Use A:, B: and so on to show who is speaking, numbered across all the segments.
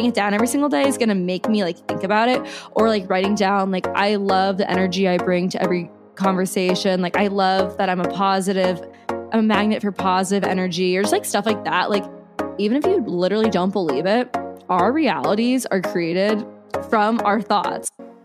A: writing it down every single day is going to make me like think about it or like writing down like I love the energy I bring to every conversation. Like I love that I'm a positive I'm a magnet for positive energy or just like stuff like that. Like even if you literally don't believe it, our realities are created from our thoughts.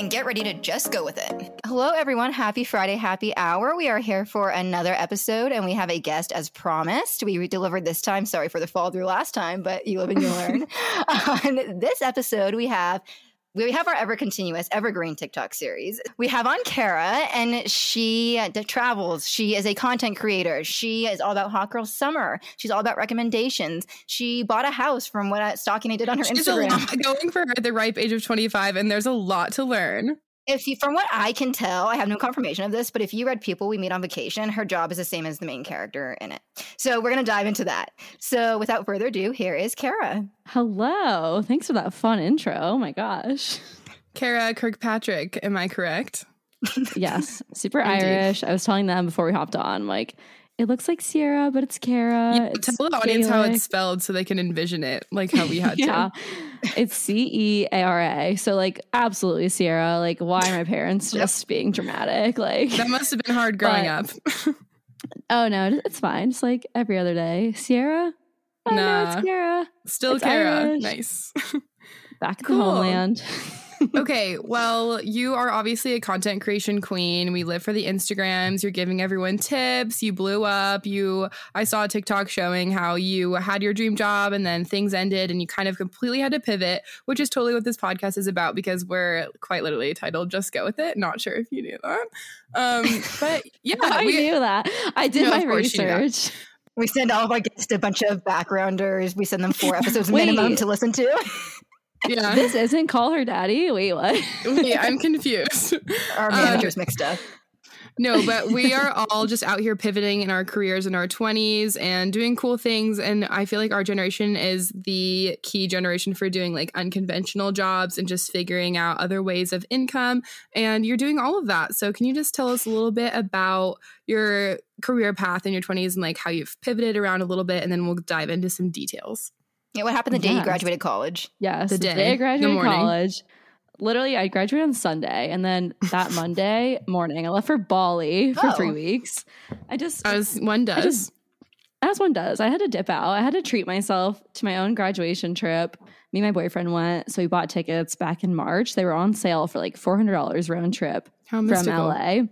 B: and get ready to just go with it. Hello, everyone. Happy Friday, happy hour. We are here for another episode, and we have a guest as promised. We delivered this time. Sorry for the fall through last time, but you live and you learn. On this episode, we have we have our ever continuous evergreen TikTok series. We have on Ceara, and she uh, travels. She is a content creator. She is all about Hot Girl Summer. She's all about recommendations. She bought a house from what I, stalking I did on her
C: She's
B: Instagram.
C: a lot going for her at the ripe age of 25, and there's a lot to learn.
B: If you, from what I can tell, I have no confirmation of this, but if you read People We Meet on Vacation, her job is the same as the main character in it. So we're going to dive into that. So without further ado, here is Ceara.
A: Hello. Thanks for that fun intro. Oh my gosh.
C: Ceara Kirkpatrick, am I correct?
A: yes. Super Irish. I was telling them before we hopped on, like, it looks like Sierra, but it's Kara.
C: Yeah,
A: It's
C: tell the audience how it's spelled so they can envision it, like how we had
A: yeah.
C: to.
A: It's C E A R A. So like absolutely Sierra. Like why are my parents just being dramatic? Like
C: That must have been hard growing
A: But-
C: up.
A: oh no, it's fine. It's like every other day. Sierra? Oh, no, it's Kara.
C: Still
A: It's
C: Kara.
A: Irish.
C: Nice.
A: Back in
C: Cool.
A: the homeland.
C: Okay, well, you are obviously a content creation queen. We live for the Instagrams. You're giving everyone tips. You blew up. You I saw a TikTok showing how you had your dream job and then things ended and you kind of completely had to pivot, which is totally what this podcast is about because we're quite literally titled Just Go With It. Not sure if you knew that. Um, but yeah,
A: I
C: we-
A: knew that. I did
C: No,
A: my
C: of course you knew that.
A: research.
B: We send all of our guests a bunch of backgrounders. We send them four episodes minimum to listen to.
C: yeah.
A: This isn't call her daddy. Wait, what?
C: Wait, I'm confused.
B: Our
C: Um,
B: managers mixed up.
C: No, but we are all just out here pivoting in our careers in our 20s and doing cool things. And I feel like our generation is the key generation for doing like unconventional jobs and just figuring out other ways of income. And you're doing all of that. So, can you just tell us a little bit about your career path in your 20s and like how you've pivoted around a little bit? And then we'll dive into some details.
B: Yeah, what happened the day you graduated college?
A: Yes,
C: The
A: the,
C: day,
A: day I graduated college. Literally, I graduated on Sunday, and then that Monday morning, I left for Bali for
B: Oh.
A: three weeks. I just,
C: As one does.
A: just- as one does, I had to dip out. I had to treat myself to my own graduation trip. Me and my boyfriend went, so we bought tickets back in March. They were on sale for like four hundred dollars round trip
C: how
A: from. LA.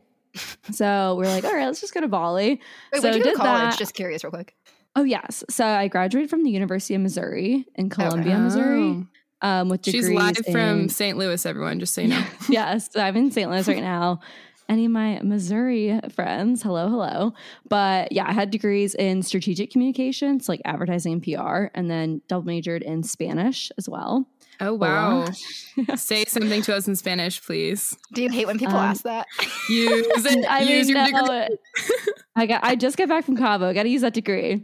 A: So we are like, all right, let's just go to Bali.
B: Wait,
A: so
B: where'd you go
A: did
B: to college?
A: that.
B: Just curious, real quick.
A: Oh yes, so I graduated from the University of Missouri in Columbia,
C: Oh.
A: Missouri, um, with degrees
C: She's live from St. Louis, everyone, just so you know.
A: yes, I'm in St. Louis right now. Any of my Missouri friends, hello, hello. But yeah, I had degrees in strategic communications, like advertising and PR, and then double majored in Spanish as well.
C: Oh, wow. Say something to us in Spanish, please.
B: Do you hate when people
A: Um,
B: ask that?
C: Use it.
A: I
C: Use
A: mean,
C: your
A: no,
C: degree.
A: I got. I just got back from Cabo. Got to use that degree.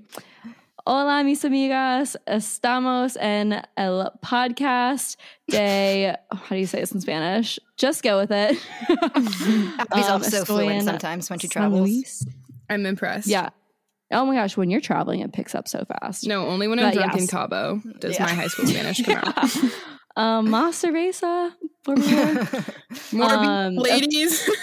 A: Hola, mis amigas. Estamos en el podcast de. How do you say this in Spanish? Just go with it.
B: Abby's
A: Um,
B: also fluent sometimes when she travels.
C: I'm impressed.
A: Yeah. Oh my gosh, when you're traveling, it picks up so fast.
C: No, only when I'm
A: But
C: drunk in. Cabo does
B: Yeah.
C: my high school Spanish come out.
A: um, más cerveza, por favor.
C: More beer,
A: Um,
C: ladies.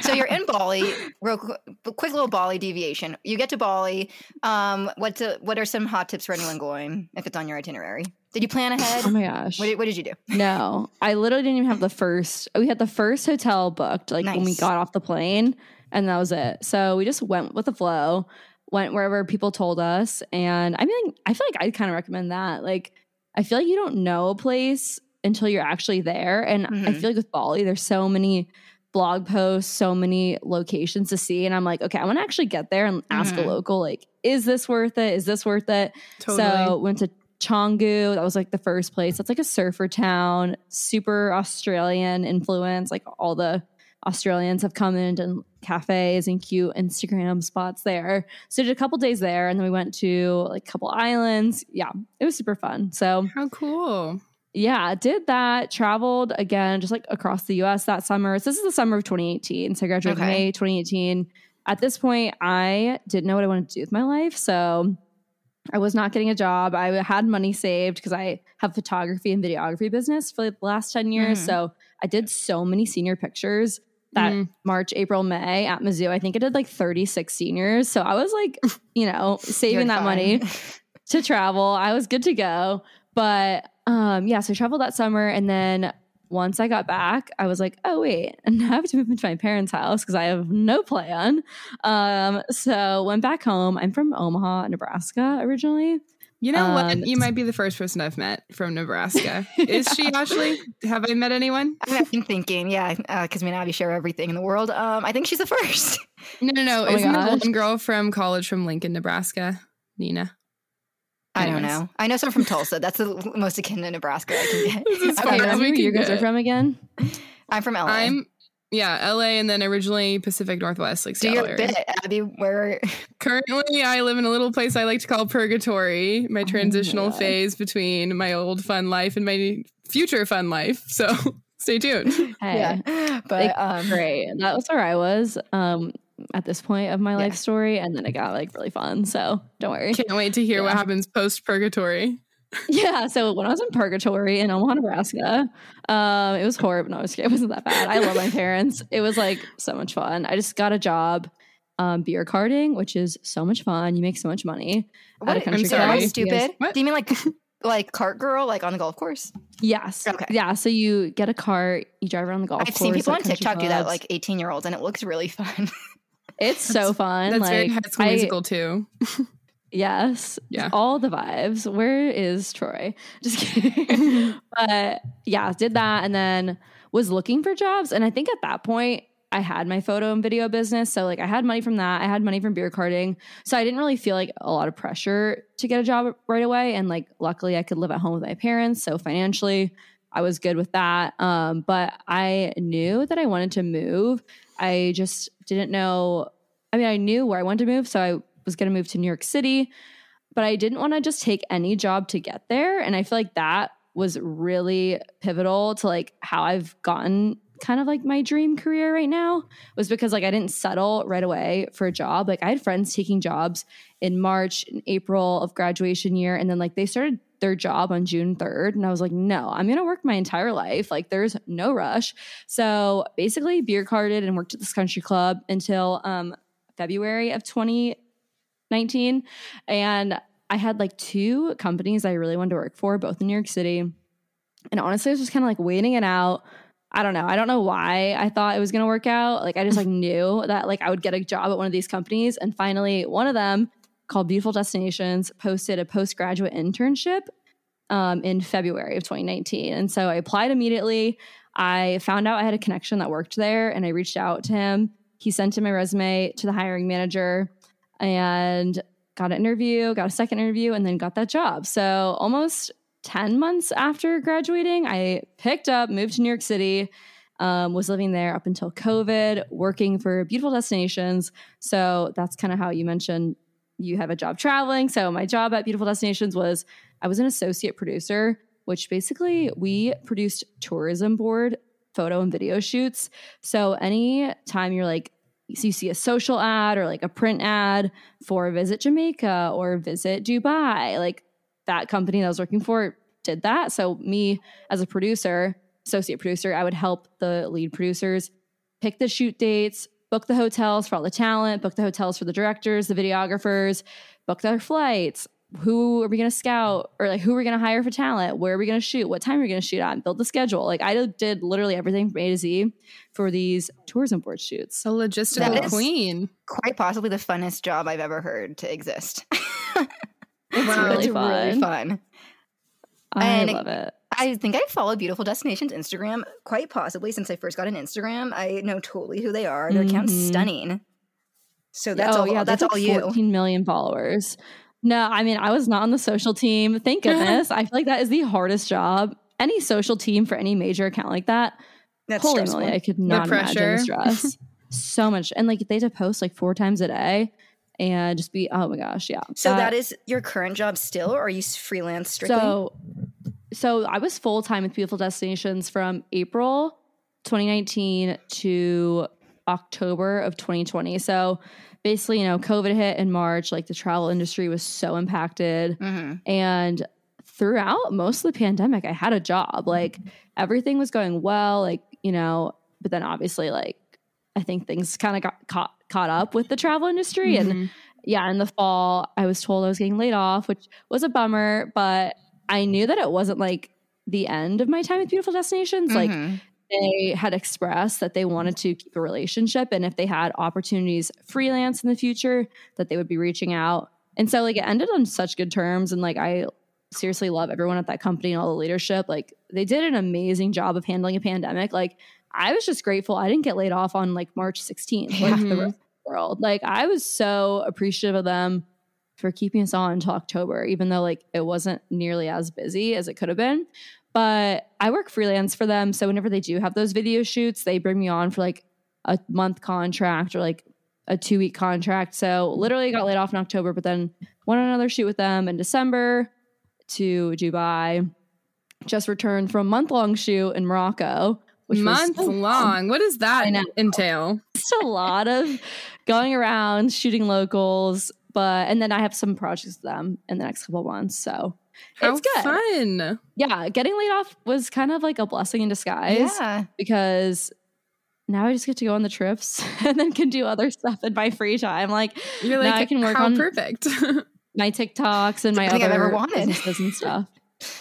B: So you're in Bali. Real quick, quick little Bali deviation. You get to Bali. Um, what to, what are some hot tips for anyone going if it's on your itinerary? Did you plan ahead?
A: oh my gosh.
B: what, did, what did you do?
A: No, I literally didn't even have the first. We had the first hotel booked, like when we got off the plane, and that was it. So we just went with the flow, went wherever people told us, and I mean, I feel like I kind of recommend that. Like, I feel like you don't know a place until you're actually there, and I
B: Mhm.
A: feel like with Bali, there's so many blog posts, so many locations to see, and I'm like, okay, I want to actually get there and ask a
B: Mhm.
A: local, like, is this worth it? Is this worth it?
C: totally.
A: So went to Canggu. That was like the first place. That's like a surfer town, super Australian influence. Like all the Australians have come in and cafes and cute Instagram spots there. So did a couple days there, and then we went to like a couple islands. Yeah, it was super fun. So
C: how cool!
A: Yeah, did that. Traveled again, just like across the U.S. that summer. So this is the summer of 2018. So I graduated okay. May 2018. At this point, I didn't know what I wanted to do with my life. So I was not getting a job. I had money saved because I have photography and videography business for the last 10 years. Mm. So I did so many senior pictures that mm. March, April, May at Mizzou. I think I did like 36 seniors. So I was like, you know, saving that money to travel. I was good to go. But um, yeah, so I traveled that summer and then once I got back, I was like, oh, wait, and I have to move into my parents' house because I have no plan. Um, so went back home. I'm from Omaha, Nebraska originally.
C: You know um, what? You might be the first person I've met from Nebraska. Is she Ashley? Have I met anyone?
B: I'm thinking, yeah, because uh, me and Abby share everything in the world. Um, I think she's the first.
C: No, no, no. Oh Isn't the one girl from college from Lincoln, Nebraska? Nina.
B: I don't know. I know some from Tulsa. That's the most akin to Nebraska I can get. This is
A: far as we you guys are from again?
B: I'm from LA.
C: I'm yeah, LA and then originally Pacific Northwest, like Seattle. Do your bit,
B: Abby. Where
C: currently I live in a little place I like to call purgatory, my oh transitional oh my phase between my old fun life and my future fun life. So stay tuned.
A: Hey, yeah, but um, great. That was where I was. Um, at this point of my yeah. life story, and then it got like really fun. So don't worry.
C: Can't wait to hear yeah. what happens post purgatory.
A: Yeah. So when I was in purgatory in Omaha, Nebraska, um, it was horrible. No, it wasn't that bad. I love my parents. It was like so much fun. I just got a job um, beer carding, which is so much fun. You make so much money.
B: What? I'm sorry. Stupid. What? Do you mean like like cart girl, like on the golf course?
A: Yes. Okay. Yeah. So you get a cart, you drive around the golf
B: I've
A: course.
B: I've seen people on TikTok clubs. do that, like 18 year olds, and it looks really fun.
A: It's so fun.
C: That's
A: like,
C: very high school I, musical too.
A: Yes. Yeah. All the vibes. Where is Troy? Just kidding. but yeah, did that and then was looking for jobs. And I think at that point, I had my photo and video business. So like I had money from that. I had money from beer carding. So I didn't really feel like a lot of pressure to get a job right away. And like luckily I could live at home with my parents. So financially I was good with that. Um, but I knew that I wanted to move. I just didn't know. I mean, I knew where I wanted to move. So I was going to move to New York City, but I didn't want to just take any job to get there. And I feel like that was really pivotal to like how I've gotten kind of like my dream career right now was because like I didn't settle right away for a job. Like I had friends taking jobs in March and April of graduation year and then like they started their job on June 3rd and I was like, "No, I'm going to work my entire life. Like there's no rush." So, basically beer carded and worked at this country club until um February of 20 19. And I had like two companies I really wanted to work for, both in New York City. And honestly, I was just kind of like waiting it out. I don't know. I don't know why I thought it was going to work out. Like I just like knew that like I would get a job at one of these companies and finally one of them called Beautiful Destinations posted a postgraduate internship um, in February of 2019. And so I applied immediately. I found out I had a connection that worked there and I reached out to him. He sent in my resume to the hiring manager and got an interview, got a second interview, and then got that job. So almost 10 months after graduating, I picked up, moved to New York City, um, was living there up until COVID, working for beautiful destinations. So that's kind of how you mentioned you have a job traveling. So my job at Beautiful Destinations was I was an associate producer, which basically we produced tourism board photo and video shoots. So any time you're like so you see a social ad or like a print ad for visit Jamaica or visit Dubai, like that company that I was working for did that. So me as a producer, associate producer, I would help the lead producers pick the shoot dates, book the hotels for all the talent, book the hotels for the directors, the videographers, book their flights, who are we going to scout or like who are we going to hire for talent? Where are we going to shoot? What time are we going to shoot at? Build the schedule. Like I did literally everything from A to Z for these tourism board shoots.
C: A logistical queen.
B: Quite possibly the funnest job I've ever heard to exist.
A: it's wow, really, it's fun. really
B: fun.
A: I and love it.
B: I think I follow Beautiful Destinations Instagram quite possibly since I first got an Instagram. I know totally who they are. Their mm-hmm. account's stunning. So that's oh, all. Yeah, that's all 14
A: you. 14 million followers. No, I mean, I was not on the social team. Thank goodness. I feel like that is the hardest job. Any social team for any major account like that.
B: That's
A: holy
B: stressful.
A: moly, I could not imagine the stress. so much. And like they had to post like four times a day and just be, oh my gosh, yeah.
B: So that is your current job still, or are you freelance strictly?
A: So, so I was full time with Beautiful Destinations from April 2019 to October of 2020. So basically, you know, COVID hit in March. Like the travel industry was so impacted,
B: Mhm.
A: and throughout most of the pandemic, I had a job. Like everything was going well. Like you know, but then obviously, like I think things kind of got caught caught up with the travel industry and
C: Mhm.
A: yeah, in the fall, I was told I was getting laid off, which was a bummer, but I knew that it wasn't like the end of my time with Beautiful Destinations. Like
B: Mhm.
A: They had expressed that they wanted to keep a relationship and if they had opportunities freelance in the future, that they would be reaching out. And so like it ended on such good terms and like I seriously love everyone at that company and all the leadership. Like they did an amazing job of handling a pandemic. Like I was just grateful I didn't get laid off on like March 16th like the
C: Mhm.
A: rest of the world. Like I was so appreciative of them for keeping us on until October, even though like it wasn't nearly as busy as it could have been. But I work freelance for them. So whenever they do have those video shoots, they bring me on for like a month contract or like a two week contract. So literally got laid off in October, but then went on another shoot with them in December to Dubai. Just returned from a month long shoot in Morocco, which
C: Month
A: was
C: long. What does that entail?
A: just a lot of going around shooting locals. But and then I have some projects with them in the next couple of months. So
C: How
A: it's good.
C: fun.
A: Yeah, getting laid off was kind of like a blessing in disguise
B: Yeah.
A: because now I just get to go on the trips and then can do other stuff in my free time. Like
C: You're
A: Now I can work
C: how
A: on-
C: perfect.
A: my TikToks and my
B: Everything I've
A: other
B: ever wanted.
A: businesses and stuff.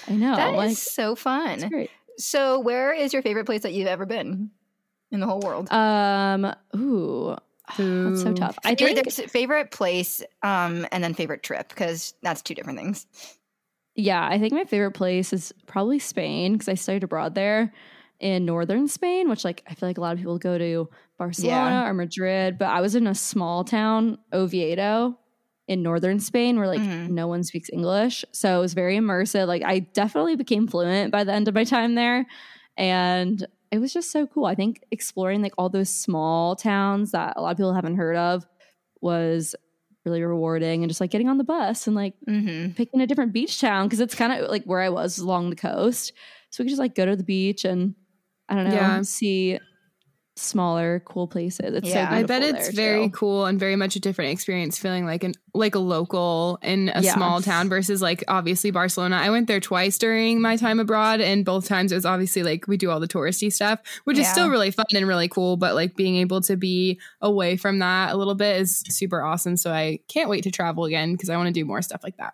A: I know.
B: That is
A: like
B: so fun. So, where is your favorite place that you've ever been in the whole world?
A: Um ooh. That's so tough. I
B: Favorite-
A: think
B: favorite place, um, and then favorite trip because that's two different things.
A: Yeah, I think my favorite place is probably Spain because I studied abroad there in northern Spain, which like I feel like a lot of people go to Barcelona or Madrid, but I was in a small town, Oviedo, in northern Spain where like
B: Mhm.
A: no one speaks English. So it was very immersive. Like I definitely became fluent by the end of my time there. And it was just so cool. I think exploring like all those small towns that a lot of people haven't heard of was really rewarding and just like getting on the bus and like
B: Mm-hmm.
A: picking a different beach town because it's kind of like where I was along the coast. So we could just like go to the beach and I don't know,
C: Yeah.
A: see smaller, cool places. It's
B: Yeah.
A: so
C: I bet it's very
A: too.
C: cool and very much a different experience feeling like an like a local in a
A: Yeah.
C: small town versus like obviously Barcelona. I went there twice during my time abroad and both times it was obviously like we do all the touristy stuff, which is still really fun and really cool, but like being able to be away from that a little bit is super awesome. So I can't wait to travel again because I want to do more stuff like that.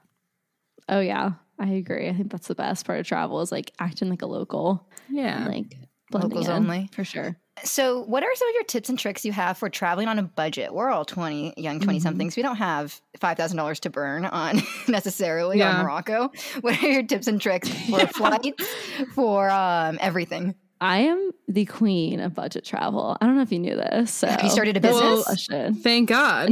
A: Oh yeah, I agree. I think that's the best part of travel is like acting like a local,
C: Yeah.
A: and, like
B: Locals
A: in,
B: only.
A: for sure.
B: So, what are some of your tips and tricks you have for traveling on a budget? We're all 20, young 20 somethings. We don't have $5,000 to burn on necessarily
C: Yeah.
B: on Morocco. What are your tips and tricks for flights, for um, everything?
A: I am the queen of budget travel. I don't know if you knew this. So
B: Have you started a business?
A: question.
C: Thank God.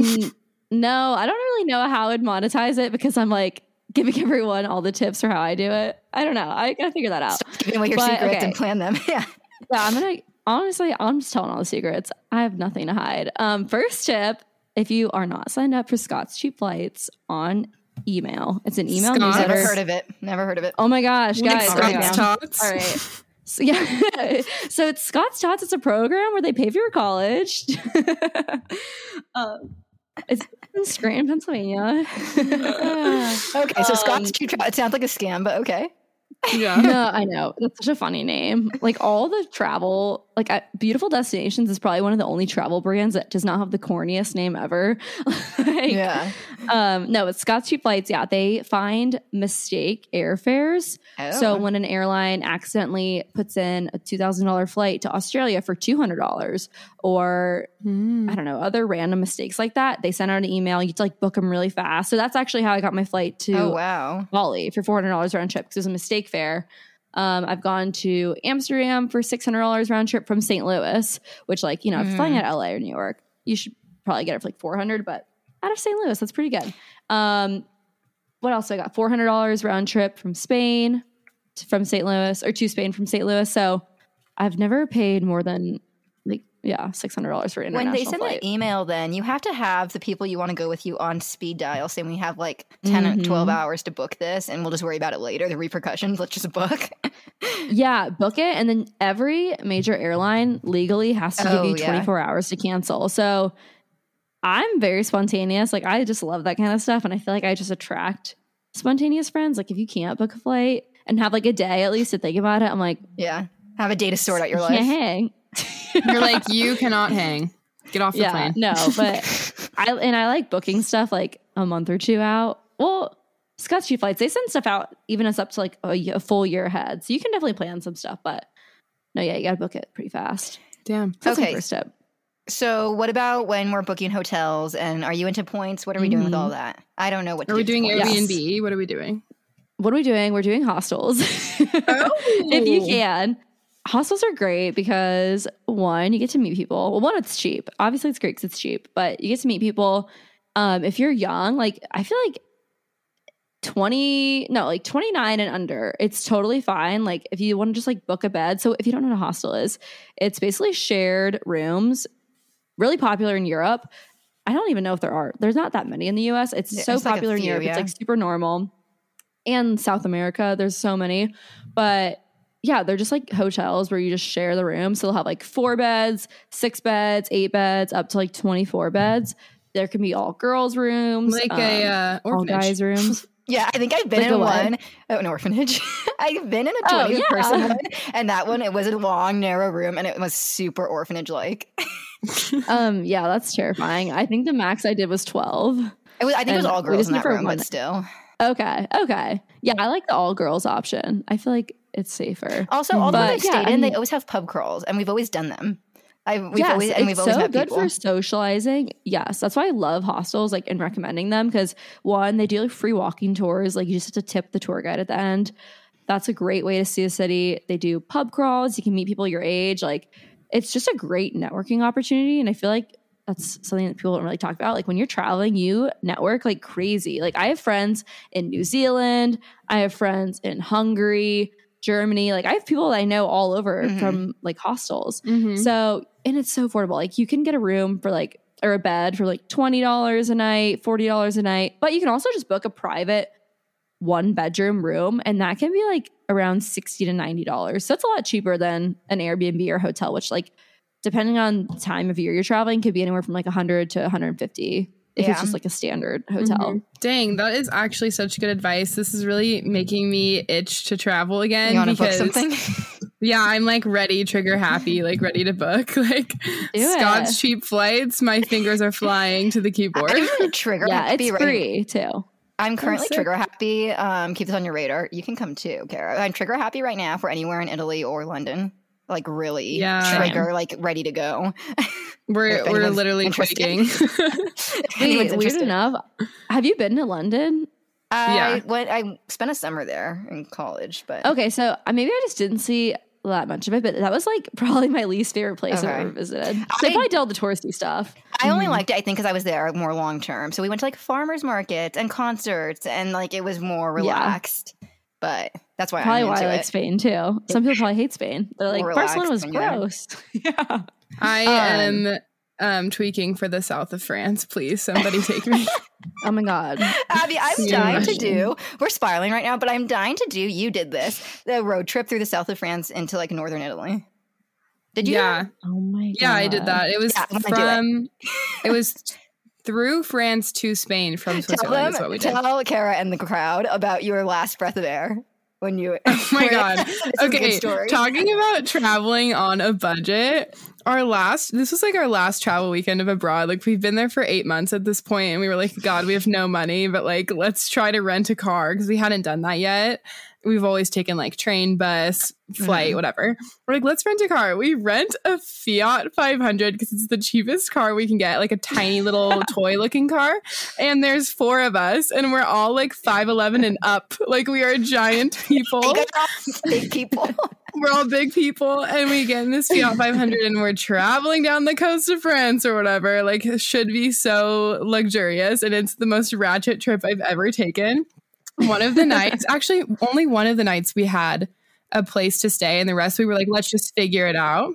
A: No, I don't really know how I'd monetize it because I'm like giving everyone all the tips for how I do it. I don't know. I gotta figure that out.
B: Stop giving away your
A: But,
B: secrets
A: okay.
B: and plan them. Yeah.
A: Yeah, I'm gonna honestly, I'm just telling all the secrets. I have nothing to hide. Um, first tip: if you are not signed up for Scott's Cheap Flights on email, it's an email
C: Scott?
A: newsletter.
B: Never heard of it. Never heard of it.
A: Oh my gosh, guys!
B: Scott's. Tots.
C: Tots.
A: All right. So yeah, so it's Scott's Tots. It's a program where they pay for your college. um, it's in Scranton, Pennsylvania.
B: Okay, so
A: Um,
B: Scott's Cheap Travel. It sounds like a scam, but okay.
C: Yeah.
A: no, I know. That's such a funny name. Like all the travel, like Beautiful Destinations is probably one of the only travel brands that does not have the corniest name ever. Like,
B: Yeah.
A: Um, no, it's Scott's Cheap Flights. Yeah, they find mistake airfares.
B: Oh.
A: So when an airline accidentally puts in a two thousand dollar flight to Australia for two hundred dollars, or
C: Mm.
A: I don't know, other random mistakes like that, they send out an email. You have to like book them really fast. So that's actually how I got my flight to
B: oh, wow.
A: Bali for four hundred dollars round trip because it was a mistake fare. Um, I've gone to Amsterdam for six hundred dollars round trip from St. Louis, which like you know, if you're flying out of LA or New York, you should probably get it for like four hundred. But out of St. Louis, that's pretty good. Um, what else I got? Four hundred dollars round trip from Spain to, from St. Louis or to Spain from St. Louis. So I've never paid more than yeah six hundred dollars for an
B: when they send
A: flight.
B: that email, then you have to have the people you want to go with you on speed dial, saying we have like 10 or 12
A: Mhm.
B: hours to book this and we'll just worry about it later. The repercussions, let's just book.
A: Yeah, book it. And then every major airline legally has to
B: Oh,
A: give you
B: yeah.
A: 24 hours to cancel. So I'm very spontaneous. Like, I just love that kind of stuff. And I feel like I just attract spontaneous friends. Like, if you can't book a flight and have like a day at least to think about it, I'm like,
B: yeah. Have a day to sort out your life.
A: hang.
C: You're like, you cannot hang. Get off the
A: yeah,
C: plane.
A: no, but I, and I like booking stuff like a month or two out. Well, Scott's Cheap Flights, they send stuff out even us up to like a full year ahead. So you can definitely plan some stuff. But no, yeah, you got to book it pretty fast.
C: Damn.
A: So that's
B: Okay.
A: my first tip.
B: So, what about when we're booking hotels and are you into points? What are we doing with all mm-hmm. that? I don't know what to
C: Are we
B: do
C: doing
B: with points.
A: Yes.
C: Airbnb? What are we doing?
A: what are we doing? We're doing hostels.
C: Oh.
A: if you can. Hostels are great because one, you get to meet people. Well, one, it's cheap. Obviously, it's great because it's cheap, but you get to meet people. Um, if you're young, like I feel like 20, no, like 29 and under, it's totally fine. Like if you want to just like book a bed. So if you don't know what a hostel is, it's basically shared rooms, really popular in Europe. I don't even know if there are. There's not that many in the US. It's so
B: there's like
A: popular in Europe.
B: yeah.
A: It's like super normal. And South America, there's so many. But yeah, they're just like hotels where you just share the room. So they'll have like four beds, six beds, eight beds, up to like 24 beds. There can be all girls' rooms,
C: Like
A: um,
C: a uh,
A: all guys' rooms.
B: Yeah, I think I've been
A: Like
B: in
A: one. what?
B: oh, an orphanage. I've been in a
A: Oh, yeah.
B: person one, and that one, it was a long, narrow room, and it was super orphanage like.
A: um, yeah, that's terrifying. I think the max I did was 12.
B: It was, I think it was all girls in that room, but still.
A: Okay, okay. Yeah, I like the all girls option. I feel like it's safer.
B: Also, all the I've
A: yeah,
B: stayed
A: I
B: in, they always have pub crawls, and we've always done them. I, we've
A: yes,
B: always, and
A: it's
B: we've always
A: so
B: met
A: good
B: people.
A: for socializing. Yes, that's why I love hostels, like and recommending them because one, they do like free walking tours. Like you just have to tip the tour guide at the end. That's a great way to see a city. They do pub crawls. You can meet people your age. Like it's just a great networking opportunity. And I feel like that's something that people don't really talk about. Like when you're traveling, you network like crazy. Like I have friends in New Zealand. I have friends in Hungary, Germany. Like I have people that I know all over
B: Mhm.
A: from like hostels.
C: Mhm.
A: So, and it's so affordable. Like you can get a room for like or a bed for like $20 a night, $40 a night, but you can also just book a private one bedroom room and that can be like around 60 to $90. So it's a lot cheaper than an Airbnb or hotel which like depending on time of year you're traveling could be anywhere from like 100 to 150 if
B: Yeah.
A: it's just like a standard hotel.
C: Mhm. Dang, that is actually such good advice. This is really making me itch to travel again.
B: you want to book
C: because-
B: something?
C: Yeah, I'm like ready, trigger happy, like ready to book. Like
A: Do
C: Scott's
A: it.
C: cheap flights, my fingers are flying to the keyboard.
B: I'm really trigger
A: Yeah,
B: happy
A: it's
B: right
A: free too.
B: I'm currently
C: sick.
B: trigger happy. Um, keep this on your radar. You can come too, Ceara. I'm trigger happy right now for anywhere in Italy or London. Like really
C: Yeah.
B: trigger, like ready to go.
C: We're we're literally
B: interested.
C: quaking.
A: Wait, weird enough. Have you been to London?
B: I
C: Yeah.
B: went. I spent a summer there in college, but
A: Okay, so uh, maybe I just didn't see that much of it, but that was like probably my least favorite place
B: Okay.
A: I've ever visited. So
B: I-
A: I probably did all the touristy stuff.
B: I only
A: Mhm.
B: liked it. I think because I was there more long term. So we went to like farmers markets and concerts, and like it was more
A: Yeah.
B: Relaxed. But that's why
A: Probably
B: I'm
A: why I like
B: it.
A: Spain too. Some people probably hate Spain. They're like
B: More
A: Barcelona was
B: relaxed when you're there.
A: gross. yeah.
C: I
A: Um,
C: am um tweaking for the south of France. Please, somebody take me.
A: Oh my god.
B: Abby, I'm
C: Yeah.
B: dying to do. We're spiraling right now, but I'm dying to do. You did this the road trip through the south of France into like northern Italy. Did you?
C: yeah,
A: Oh my god.
C: yeah, I did that. It was
B: Yeah, I it.
C: from. It was through France to Spain from
B: Tell
C: Switzerland. Is
B: them,
C: what we did.
B: tell Ceara and the crowd about your last breath of air when you.
C: Oh my god.
B: This is a good
C: okay, talking about traveling on a budget. Our last, this was like our last travel weekend of abroad. Like we've been there for eight months at this point, and we were like, God, we have no money, but like let's try to rent a car because we hadn't done that yet. We've always taken like train, bus, flight,
B: Mhm.
C: whatever. We're like, let's rent a car. We rent a Fiat 500 because it's the cheapest car we can get, like a tiny little toy looking car. And there's four of us, and we're all like 5'11 and up. Like we are giant people
B: You guys are all big people.
C: we're all big people and we get in this Fiat 500 and we're traveling down the coast of France or whatever. Like, it should be so luxurious. And it's the most ratchet trip I've ever taken. One of the nights, actually, only one of the nights we had a place to stay, and the rest we were like, let's just figure it out.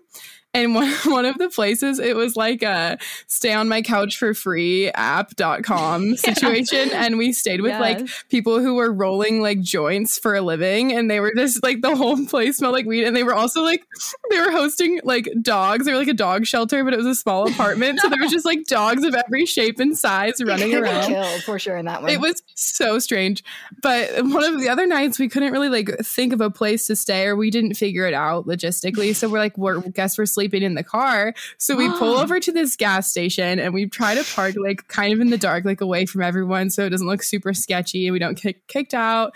C: And one, one of the places, it was like a stay on my couch for free app.com situation. Yeah. And we stayed with yes. like people who were rolling like joints for a living. And they were just like the whole place smelled like weed. And they were also like, they were hosting like dogs. They were like a dog shelter, but it was a small apartment. so there was just like dogs of every shape and size running around.
B: Killed for sure in that one.
C: It was so strange. But one of the other nights, we couldn't really like think of a place to stay or we didn't figure it out logistically. So we're like, we're, guess we're sleeping in the car. So we pull over to this gas station and we try to park like kind of in the dark, like away from everyone so it doesn't look super sketchy and we don't get kicked out.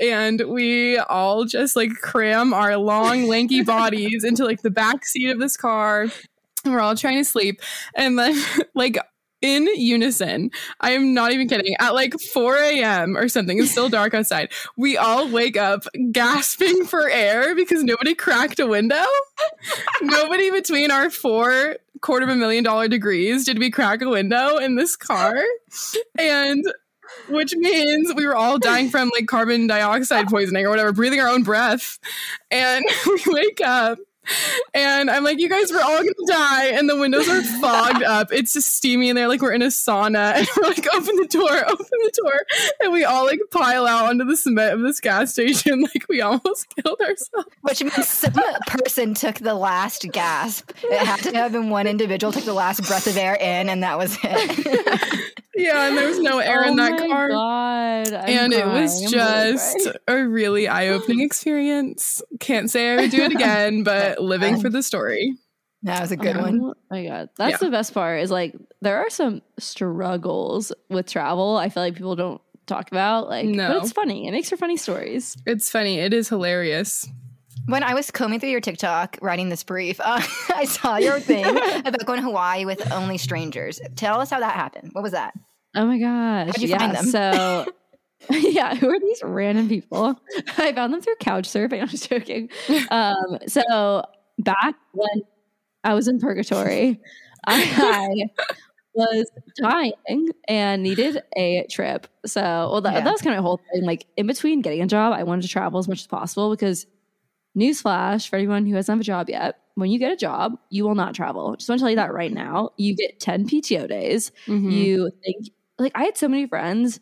C: And we all just like cram our long lanky bodies into like the back seat of this car. And we're all trying to sleep. And then like in unison. I am not even kidding. At like 4 a.m. or something, it's still dark outside. We all wake up gasping for air because nobody cracked a window. nobody between our four quarter of a million dollar degrees did we crack a window in this car. And which means we were all dying from like carbon dioxide poisoning or whatever, breathing our own breath. And we wake up and I'm like, you guys, we're all gonna die. And the windows are fogged up. It's just steamy in there, like we're in a sauna. And we're like, open the door, open the door. And we all like pile out onto the cement of this gas station, like we almost killed ourselves.
B: Which means some person took the last gasp. It had to have been one individual took the last breath of air in, and that was it.
C: yeah, and there was no air
A: oh
C: in that car.
A: God,
C: and crying. it was just a really eye-opening experience. Can't say I would do it again, but living for the story.
B: That was a good oh, one.
A: my god, that's yeah. the best part. Is like there are some struggles with travel. I feel like people don't talk about. Like, no. but it's funny. It makes for funny stories.
C: It's funny. It is hilarious.
B: When I was combing through your TikTok writing this brief, uh, I saw your thing about going to Hawaii with only strangers. Tell us how that happened. What was that?
A: Oh my gosh.
B: How'd you
A: yeah,
B: find them?
A: So yeah, who are these random people? I found them through couch surfing. I'm just joking. Um, so back when I was in purgatory, I was dying and needed a trip. So, well, that, yeah. that was kind of my whole thing. Like in between getting a job, I wanted to travel as much as possible because newsflash for anyone who hasn't have a job yet when you get a job you will not travel just want to tell you that right now you get 10 pto days mm-hmm. you think like I had so many friends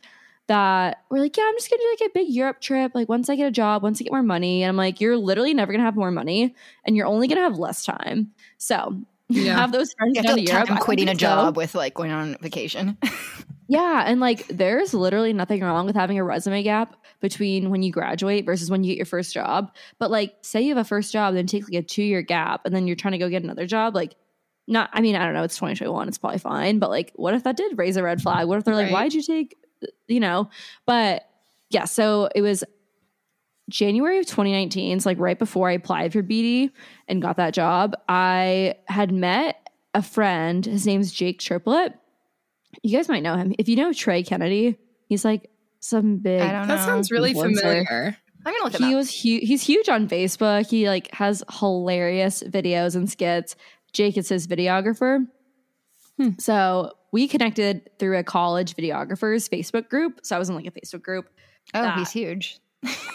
A: that were like, yeah, I'm just gonna do like a big Europe trip. Like once I get a job, once I get more money, and I'm like, you're literally never gonna have more money, and you're only gonna have less time. So yeah. have those friends
B: you
A: down to Europe.
B: I'm quitting a job so. with like going on vacation.
A: yeah, and like there's literally nothing wrong with having a resume gap between when you graduate versus when you get your first job. But like, say you have a first job, then take like a two year gap, and then you're trying to go get another job, like not i mean i don't know it's 2021 it's probably fine but like what if that did raise a red flag what if they're like right. why'd you take you know but yeah so it was january of 2019 so like right before i applied for bd and got that job i had met a friend his name's jake Triplett you guys might know him if you know trey kennedy he's like some big
B: I don't know.
C: that sounds really influencer. familiar
B: I'm gonna look him
A: he
B: up.
A: was hu- he's huge on Facebook. He like has hilarious videos and skits. Jake is his videographer. Hmm. So we connected through a college videographers Facebook group. So I was in like a Facebook group.
B: Oh, that, he's huge.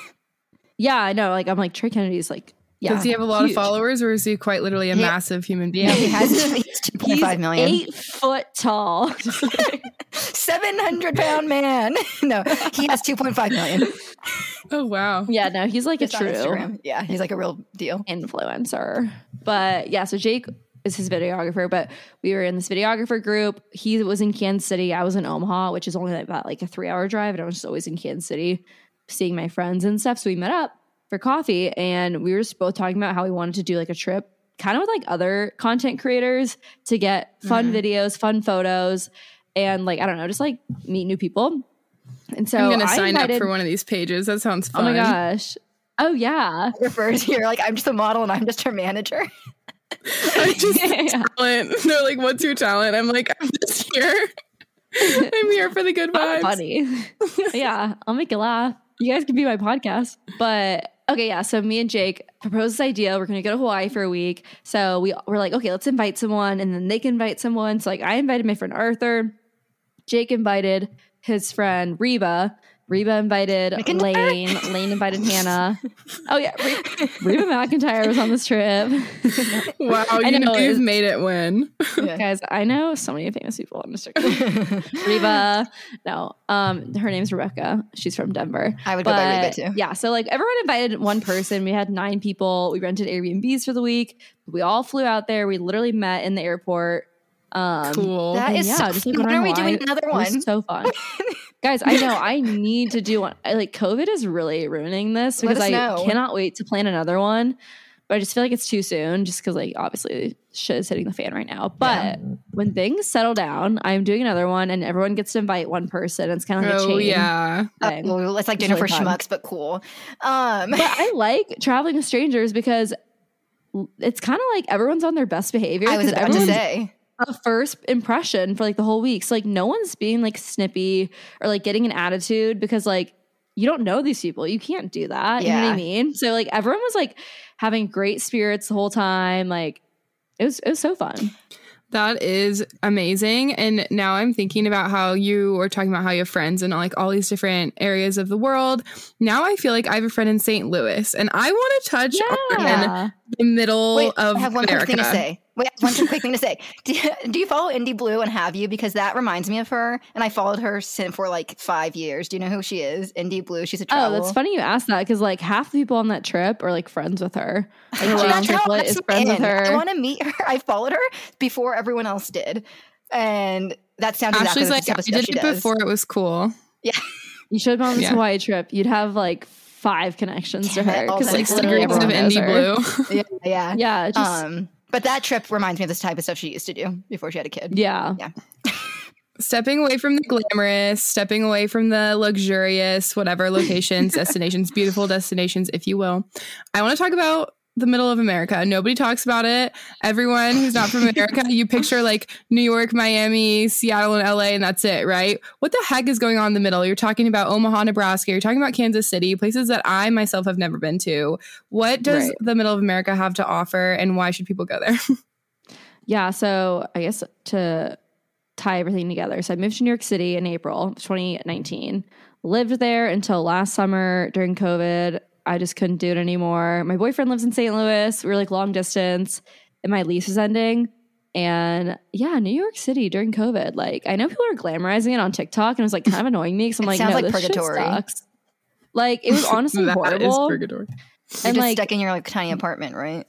A: yeah, I know. Like I'm like Trey Kennedy's like
C: yeah, Does he have a lot huge. of followers, or is he quite literally a he, massive human being?
B: Yeah, he has he's 2.5 million.
A: Eight foot tall,
B: seven hundred pound man. no, he has 2.5 million.
C: Oh wow!
A: Yeah, no, he's like Just a true.
B: Yeah, he's like a real deal
A: influencer. But yeah, so Jake is his videographer, but we were in this videographer group. He was in Kansas City. I was in Omaha, which is only about like a three hour drive. And I was just always in Kansas City seeing my friends and stuff. So we met up for coffee and we were just both talking about how we wanted to do like a trip kind of with like other content creators to get fun mm-hmm. videos, fun photos, and like I don't know, just like meet new people. And so
C: I'm gonna sign
A: invited,
C: up for one of these pages. That sounds fun.
A: Oh my gosh. Oh yeah.
B: Refers here like I'm just a model and I'm just her manager.
C: I'm just yeah. talent. They're like, "What's your talent?" I'm like, "I'm just here. I'm here for the good vibes."
A: funny. yeah, I'll make you laugh. You guys can be my podcast, but okay, yeah. So me and Jake proposed this idea. We're going to go to Hawaii for a week. So we were like, okay, let's invite someone, and then they can invite someone. So like, I invited my friend Arthur. Jake invited his friend Reba, Reba invited
B: McEntire?
A: Lane. Lane invited Hannah. Oh yeah, Re- Reba McEntire was on this trip.
C: Wow,
A: I
C: you
A: know,
C: know you've made it win.
B: Yeah.
A: Guys, I know so many famous people. I'm just joking. Reba. No, um, her name's Rebecca. She's from Denver.
B: I would go by Reba
A: But,
B: too.
A: Yeah, so like everyone invited one person. We had nine people. We rented Airbnbs for the week. We all flew out there. We literally met in the airport. Um,
C: Cool.
B: That
A: and
B: is so
A: just like
B: fun.
A: went
B: When are we doing another
A: It was
B: one?
A: so fun, guys. I know I need to do one. I, like COVID is really ruining this because I
B: know.
A: cannot wait to plan another one. But I just feel like it's too soon, just because like obviously shit is hitting the fan right now. But when things settle down, I'm doing another one, and everyone gets to invite one person. It's kind of like a
C: oh
A: chain
C: yeah.
A: thing.
B: Uh, well, it's like
A: It's
B: dinner
A: really
B: for
A: fun.
B: schmucks, but cool. Um,
A: but I like traveling with strangers because it's kind of like everyone's on their best behavior.
B: I was
A: 'cause
B: about to say.
A: A first impression for like the whole week. So like no one's being like snippy or like getting an attitude because like you don't know these people. You can't do that. You know what
B: Yeah.
A: I mean? So like everyone was like having great spirits the whole time. Like it was it was so fun.
C: That is amazing. And now I'm thinking about how you were talking about how you have friends in like all these different areas of the world. Now I feel like I have a friend in St. Louis and I want to touch on the middle
B: Wait,
C: of
B: I have one
C: America.
B: quick thing to say. Wait, one quick thing to say. Do you, do you follow Indy Blue and have you? Because that reminds me of her, and I followed her since for like five years. Do you know who she is? Indy Blue. She's a
A: Oh, that's funny you asked that because like half the people on that trip are like friends with her. Like
B: Well,
A: Jane
B: that's how
A: Triplett is friends with
B: in. I want to meet her. I followed her before everyone else did, and that sounds exactly like
C: like,
B: the type
C: I did
B: she
C: it
B: does.
C: before it was cool.
A: Yeah, you should have been on this
C: Yeah.
A: Hawaii trip. You'd have like five connections
B: Damn
A: to her because
B: that
A: like
C: Six
B: Literally
C: degrees of
A: indy
C: blue.
B: Yeah, yeah.
A: Yeah, just
B: Um, but that trip reminds me of this type of stuff she used to do before she had a kid. yeah.
A: Yeah.
C: stepping away from the glamorous, stepping away from the luxurious, whatever locations, destinations, beautiful destinations, if you will. I want to talk about the middle of America. Nobody talks about it. Everyone who's not from America, you picture like New York, Miami, Seattle, and LA, and that's it, right? What the heck is going on in the middle? You're talking about Omaha, Nebraska. You're talking about Kansas City, places that I myself have never been to. What does
A: Right.
C: the middle of America have to offer, and why should people go there?
A: Yeah, so I guess to tie everything together. So I moved to New York City in April 2019. Lived there until last summer during COVID. I just couldn't do it anymore. My boyfriend lives in St. Louis. We are like long distance, and my lease is ending. And yeah, New York City during COVID. Like I know people are glamorizing it on TikTok, and it was like kind of annoying me because I'm
B: It
A: like,
B: sounds
A: no,
B: like
A: this shit
B: purgatory.
A: sucks. Like it was honestly
C: That is
A: horrible.
C: purgatory.
B: You're
A: and
B: just
A: like
B: stuck in your like tiny apartment, right?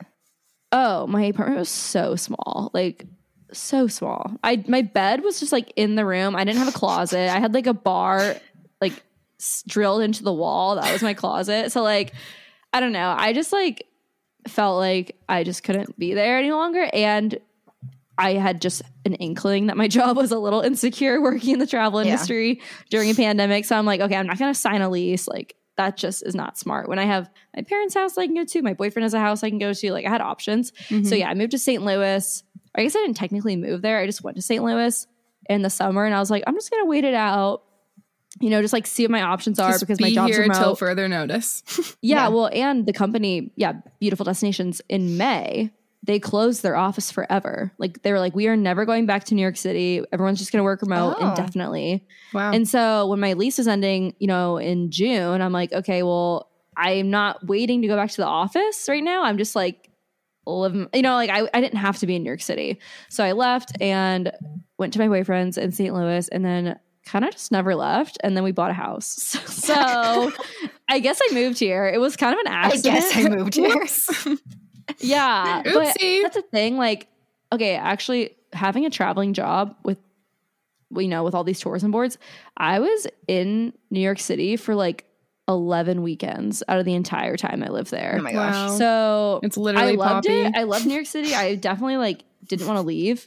A: Oh, my apartment was so small. Like so small. I my bed was just like in the room. I didn't have a closet. I had like a bar like drilled into the wall. That was my closet. So like I don't know. I just like felt like I just couldn't be there any longer and I had just an inkling that my job was a little insecure working in the travel
B: Yeah.
A: industry during a pandemic. So I'm like, okay, I'm not going to sign a lease. Like that just is not smart. When I have my parents' house I can go to, my boyfriend has a house I can go to. Like I had options. So mm-hmm. yeah, I moved to St. Louis. I guess I didn't technically move there. I just went to St. Louis in the summer, and I was like, I'm just gonna wait it out. You know, just like see what my options are
C: Just
A: because
C: be
A: my job's
C: here
A: remote.
C: till further notice.
A: yeah,
B: Yeah.
A: well, and the company, yeah, Beautiful Destinations in May, they closed their office forever. Like they were like, we are never going back to New York City. Everyone's just gonna work remote
B: Oh.
A: indefinitely.
C: wow.
A: And so when my lease is ending, you know, in June, I'm like, okay, well, I'm not waiting to go back to the office right now. I'm just like living, you know, like I, I didn't have to be in New York City. So I left and went to my boyfriend's in St. Louis and then kind of just never left. And then we bought a house. So I guess I moved here. It was kind of an accident.
B: I guess I moved here.
A: Yeah. But
C: Oopsie.
A: that's the thing. Like, okay, actually having a traveling job with you know, with all these tourism boards, I was in New York City for like 11 weekends out of the entire time I lived there.
B: Oh my gosh.
C: Wow.
A: So
C: It's literally
A: I loved
C: Poppy.
A: it. I loved New York City. I definitely like didn't want to leave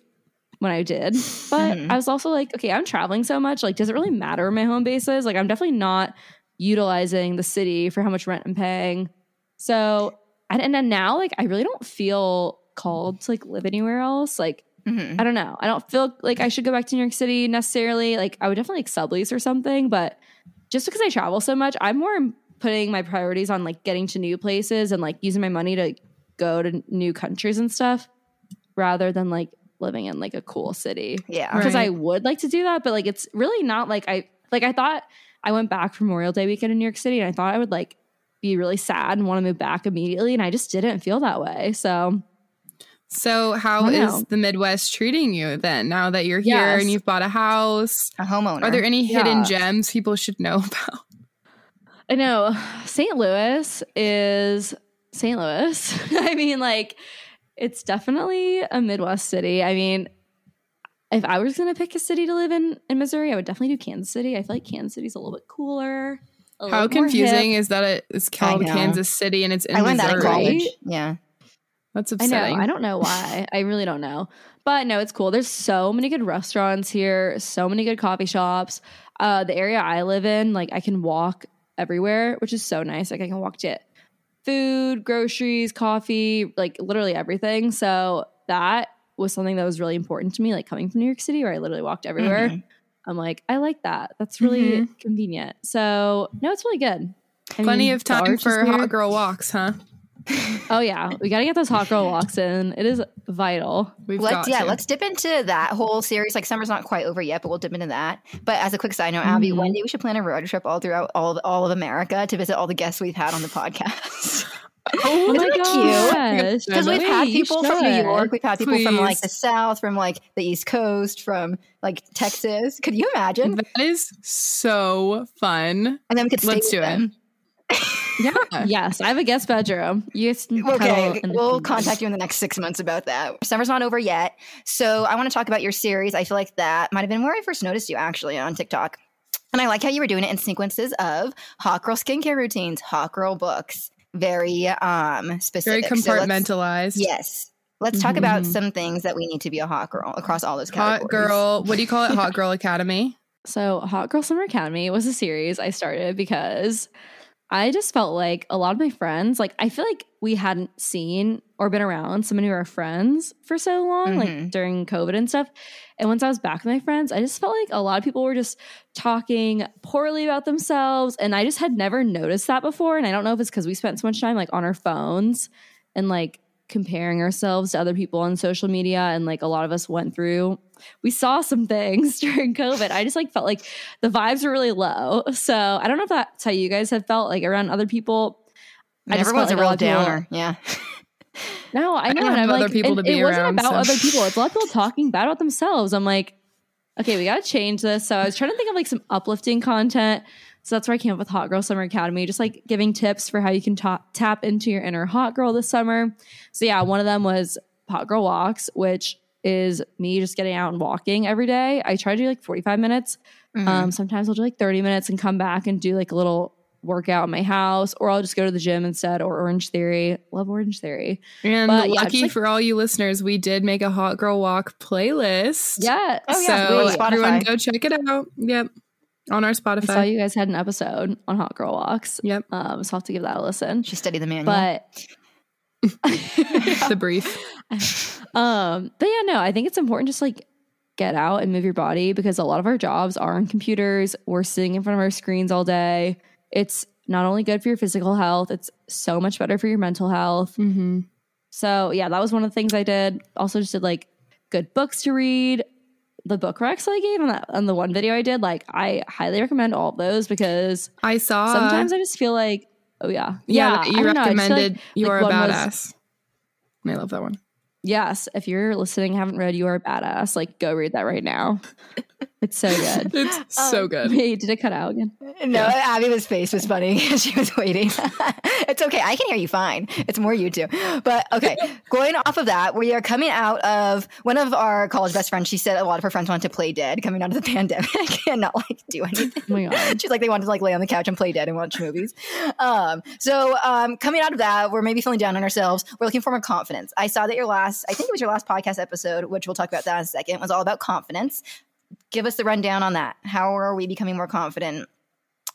A: when I did. But
B: Mhm.
A: I was also like, okay, I'm traveling so much. Like, does it really matter where my home base is? Like, I'm definitely not utilizing the city for how much rent I'm paying. So, and, and then now, like, I really don't feel called to like live anywhere else. Like,
B: Mhm.
A: I don't know. I don't feel like I should go back to New York City necessarily. Like, I would definitely like sublease or something. But just because I travel so much, I'm more putting my priorities on like getting to new places and like using my money to go to new countries and stuff rather than like living in like a cool city
B: Yeah.
A: because
C: Right.
A: I would like to do that, but like it's really not like I like I thought I went back for Memorial Day weekend in New York City and I thought I would like be really sad and want to move back immediately. And I just didn't feel that way. So
C: So, how is
A: know.
C: the Midwest treating you then? Now that you're here
A: Yes.
C: and you've bought a house,
B: A homeowner.
C: are there any hidden
A: Yeah.
C: gems people should know about?
A: I know St. Louis is St. Louis. I mean, like, it's definitely a Midwest city. I mean, if I was going to pick a city to live in in Missouri, I would definitely do Kansas City. I feel like Kansas City's a little bit cooler.
C: How confusing
A: hip.
C: is that it- it's called. Kansas City and it's in
B: I learned that in
C: Missouri?
B: college. Yeah.
C: That's
A: I
C: upsetting.
A: know. I don't know why. I really don't know. But no, it's cool. There's so many good restaurants here, so many good coffee shops. Uh, the area I live in, like I can walk everywhere, which is so nice. Like I can walk to food, groceries, coffee, like literally everything. So that was something that was really important to me. Like coming from New York City, where I literally walked everywhere.
B: Mhm.
A: I'm like, I like that. That's really convenient. So no, it's really good. I
C: Plenty
A: mean,
C: of time for hot girl walks, huh?
A: Oh yeah, we got to get those hot girl walks in. It is vital.
C: We've
B: Let's
C: got
B: yeah,
C: to.
B: let's dip into that whole series. Like summer's not quite over yet, but we'll dip into that. But as a quick side note, Abby,
A: Mhm.
B: one day we should plan a road trip all throughout all of, all of America to visit all the guests we've had on the podcast.
A: Oh
B: Isn't
A: my
B: that cute? Because we've had people from New. York, we've had people from like the South, from like the East Coast, from like Texas. Could you imagine?
C: That is so fun.
B: And then we could stay
C: Let's
B: with
C: do it. Yeah.
A: Yes, I have a guest bedroom. You
B: Okay,
A: cuddle in the
B: we'll contact you in the next six months about that. Summer's not over yet. So I want to talk about your series. I feel like that might have been where I first noticed you actually on TikTok. And I like how you were doing it in sequences of hot girl skincare routines, hot girl books, very um
C: Very
B: specific. So let's-
C: compartmentalized.
B: yes. Let's talk about
A: Mhm.
B: some things that we need to be a hot girl across all those
C: Hot
B: categories.
C: girl. What do you call it? Hot girl academy.
A: So, Hot Girl Summer Academy was a series I started because I just felt like a lot of my friends, like, I feel like we hadn't seen or been around some of our friends for so long, like
B: Mhm.
A: during COVID and stuff. And once I was back with my friends, I just felt like a lot of people were just talking poorly about themselves. And I just had never noticed that before. And I don't know if it's because we spent so much time like on our phones and like comparing ourselves to other people on social media. And like a lot of us went through, we saw some things during COVID. I just like felt like the vibes were really low. So I don't know if that's how you guys have felt like around other people. I just
B: Everyone's
A: felt
B: a
A: like a
B: real downer.
A: people-
B: Yeah.
A: No, I know.
C: don't
A: and
C: have
A: I'm
C: other
A: like,
C: people be
A: it wasn't
C: around,
A: about
C: so.
A: other people. It's a lot of people talking bad about themselves. I'm like, okay, we got to change this. So I was trying to think of like some uplifting content. So that's where I came up with Hot Girl Summer Academy, just like giving tips for how you can ta- tap into your inner hot girl this summer. So yeah, one of them was Hot Girl Walks, which is me just getting out and walking every day. I try to do like 45 minutes.
B: Mhm.
A: Um, sometimes I'll do like 30 minutes and come back and do like a little workout in my house, or I'll just go to the gym instead, or Orange Theory. Love Orange Theory.
C: And
A: But, yeah,
C: lucky
A: just like-
C: for all you listeners, we did make a hot girl walk playlist.
A: Yeah.
B: Oh, yeah,
C: so
B: wait, Spotify.
C: everyone go check it out. Yep. On our Spotify.
A: I saw you guys had an episode on Hot Girl Walks.
C: Yep.
A: Um, so I'll have to give that a listen.
B: She studied the manual.
A: But
C: the brief.
A: um, but yeah, no, I think it's important just like get out and move your body because a lot of our jobs are on computers. We're sitting in front of our screens all day. It's not only good for your physical health, it's so much better for your mental health.
C: Mm-hmm.
A: So yeah, that was one of the things I did. Also, just did like good books to read. The book recs I gave on that on the one video I did, like I highly recommend all of those because
C: I saw.
A: sometimes I just feel like, oh yeah,
C: yeah,
A: I
C: you
A: don't know, I just feel like-
C: recommended You
A: like
C: Are a
A: one was-
C: Badass. I love that one.
A: Yes, if you're listening, haven't read, you are a badass. Like, go read that right now. It's so good.
C: It's so good.
A: Wait, did it cut out again?
B: No, Abby's face was funny. she was waiting. it's okay. I can hear you fine. It's more you two. But okay, going off of that, we are coming out of one of our college best friends. She said a lot of her friends wanted to play dead coming out of the pandemic and not like do anything.
A: Oh my god.
B: She's like they wanted to like lay on the couch and play dead and watch movies. Um, so um, coming out of that, we're maybe feeling down on ourselves. We're looking for more confidence. I saw that your last, I think it was your last podcast episode, which we'll talk about that in a second, was all about confidence. Give us the rundown on that. How are we becoming more confident?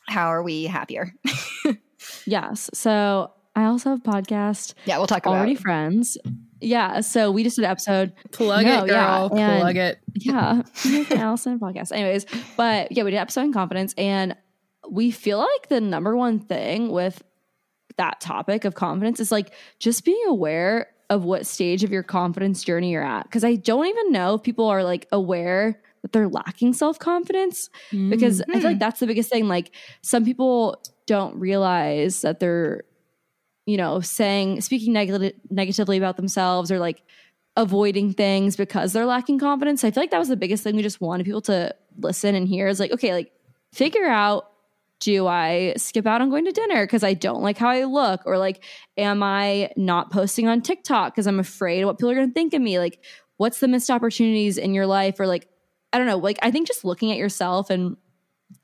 B: How are we happier?
A: Yes. So I also have a podcast,
B: Yeah, we'll talk about
A: Already. Friends. Yeah. So we just did an episode.
C: Plug
A: No,
C: it,
A: yeah,
C: girl.
A: and-
C: Plug it.
A: Yeah. Allison podcast. Anyways, but yeah, we did an episode on confidence. And we feel like the number one thing with that topic of confidence is like just being aware of what stage of your confidence journey you're at. Cause I don't even know if people are like aware that they're lacking self-confidence because I feel like mm-hmm. that's the biggest thing like some people don't realize that they're you know saying speaking neg- negatively about themselves or like avoiding things because they're lacking confidence. I feel like that was the biggest thing we just wanted people to listen and hear is like, okay, like figure out do I skip out on going to dinner because I don't like how I look? Or like, am I not posting on TikTok because I'm afraid of what people are going to think of me? Like, what's the missed opportunities in your life? Or like, I don't know. Like, I think just looking at yourself and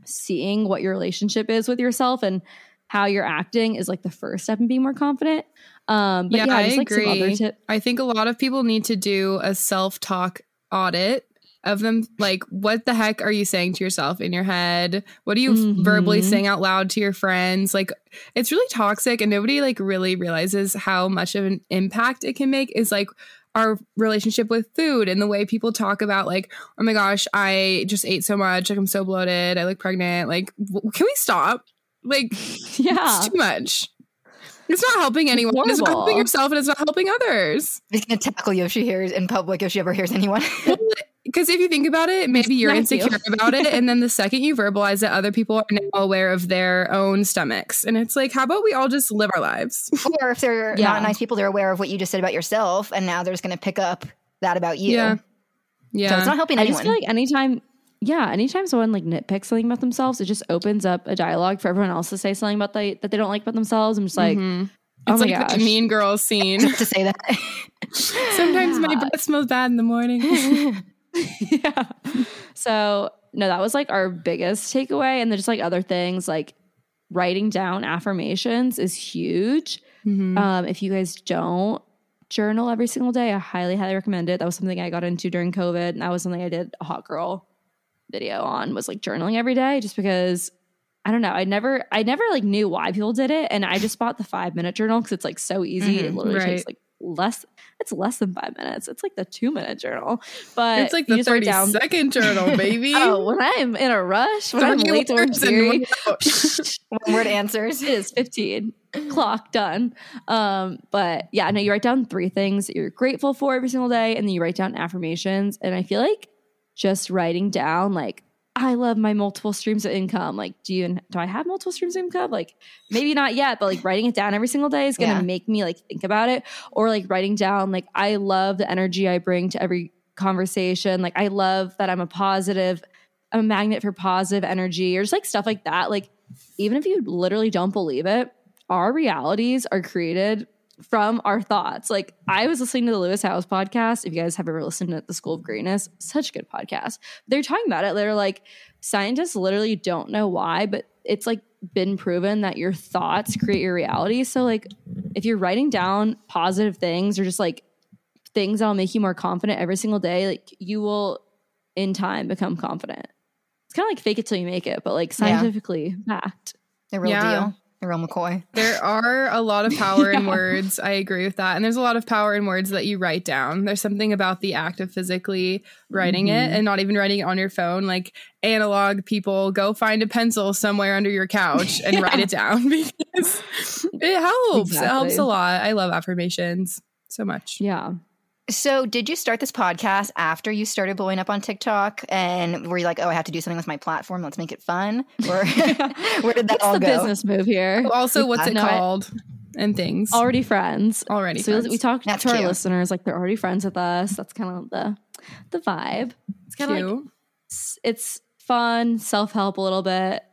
A: seeing what your relationship is with yourself and how you're acting is like the first step in being more confident. Um, but
C: Yeah,
A: yeah,
C: I
A: just like
C: agree. I think a lot of people need to do a self talk audit of them. Like, what the heck are you saying to yourself in your head? What are you
A: Mhm.
C: verbally saying out loud to your friends? Like, it's really toxic, and nobody like really realizes how much of an impact it can make. Is like our relationship with food and the way people talk about like, oh my gosh, I just ate so much, like I'm so bloated, I look pregnant. Like, w- can we stop? Like,
A: Yeah.
C: it's too much. It's not helping anyone. It's not helping
A: horrible.
C: yourself, and it's not helping others.
B: He's gonna tackle you if she hears in public if she ever hears anyone.
C: Because if you think about it, maybe you're
A: Thank you.
C: insecure about it, and then the second you verbalize it, other people are now aware of their own stomachs, and it's like, how about we all just live our lives?
B: or if they're
A: Yeah.
B: not nice people, they're aware of what you just said about yourself, and now they're just gonna pick up that about you.
C: Yeah.
B: So
C: Yeah,
B: it's not helping
A: I
B: anyone.
A: just feel like anytime, yeah, anytime someone like nitpicks something about themselves, it just opens up a dialogue for everyone else to say something about they, that they don't like about themselves. I'm just like,
C: Mhm.
A: oh
C: it's
A: my
C: like
A: gosh.
C: the Mean girl scene.
B: Just to say that.
C: Sometimes my breath smells bad in the morning.
A: yeah. So no, that was like our biggest takeaway, and then just like other things like writing down affirmations is huge.
C: Mhm.
A: Um, if you guys don't journal every single day, I highly, highly recommend it. That was something I got into during COVID, and that was something I did a hot girl video on was like journaling every day, just because I don't know. I never, I never like knew why people did it, and I just bought the five minute journal because it's like so easy. it
B: Mhm,
A: literally takes like less. It's less than five minutes. It's like the two minute journal, but
C: it's like the 30
A: down.
C: second journal, baby.
A: Oh, when I'm in a rush, when I'm late to work theory.
B: One word answers.
A: it is 15 clock done um but yeah no you write down three things that you're grateful for every single day and then you write down affirmations and i feel like just writing down like i love my multiple streams of income. Like do you do i have multiple streams of income? Like maybe not yet but like writing it down every single day is gonna
B: Yeah.
A: make me like think about it. Or like writing down like i love the energy i bring to every conversation. Like i love that i'm a positive i'm a magnet for positive energy or just like stuff like that. Like even if you literally don't believe it, our realities are created from our thoughts. Like I was listening to the Lewis Howes podcast. If you guys have ever listened to the School of Greatness, such a good podcast. They're talking about it. They're like, scientists literally don't know why, but it's like been proven that your thoughts create your reality. So like if you're writing down positive things or just like things that'll make you more confident every single day, like you will in time become confident. It's kind of like fake it till you make it, but like
B: Yeah.
A: scientifically backed.
B: The real
C: Yeah.
B: deal. Real McCoy.
C: There are a lot of power in words. I agree with that. And there's a lot of power in words that you write down. There's something about the act of physically writing it
A: Mhm.
C: and not even writing it on your phone. Like analog people, go find a pencil somewhere under your couch and write it down because it helps. It helps a lot. I love affirmations so much.
A: Yeah.
B: So, did you start this podcast after you started blowing up on TikTok? And were you like, oh, I have to do something with my platform? Let's make it fun? Or where did that
A: What's
B: all
A: the
B: go?
A: business move here?
C: Also, what's it
A: No, I-
C: called? and things.
A: Already friends.
C: Already
A: So we-
C: friends.
A: we talked
B: That's
A: to our listeners like they're already friends with us. That's kind of the the vibe. It's kind of like it's, it's fun, self help a little bit,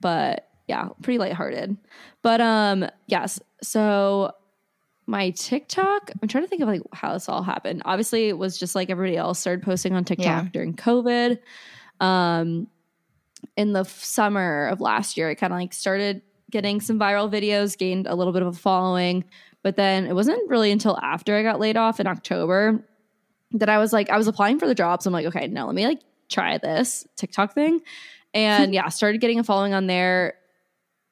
A: but yeah, pretty lighthearted. But um, yes. So my TikTok, I'm trying to think of like how this all happened. Obviously, it was just like everybody else started posting on TikTok
B: Yeah.
A: during COVID. Um, in the f- summer of last year, I kind of like started getting some viral videos, gained a little bit of a following. But then it wasn't really until after I got laid off in October that I was like, I was applying for the jobs. I'm like, okay, now let me like try this TikTok thing. And yeah, started getting a following on there.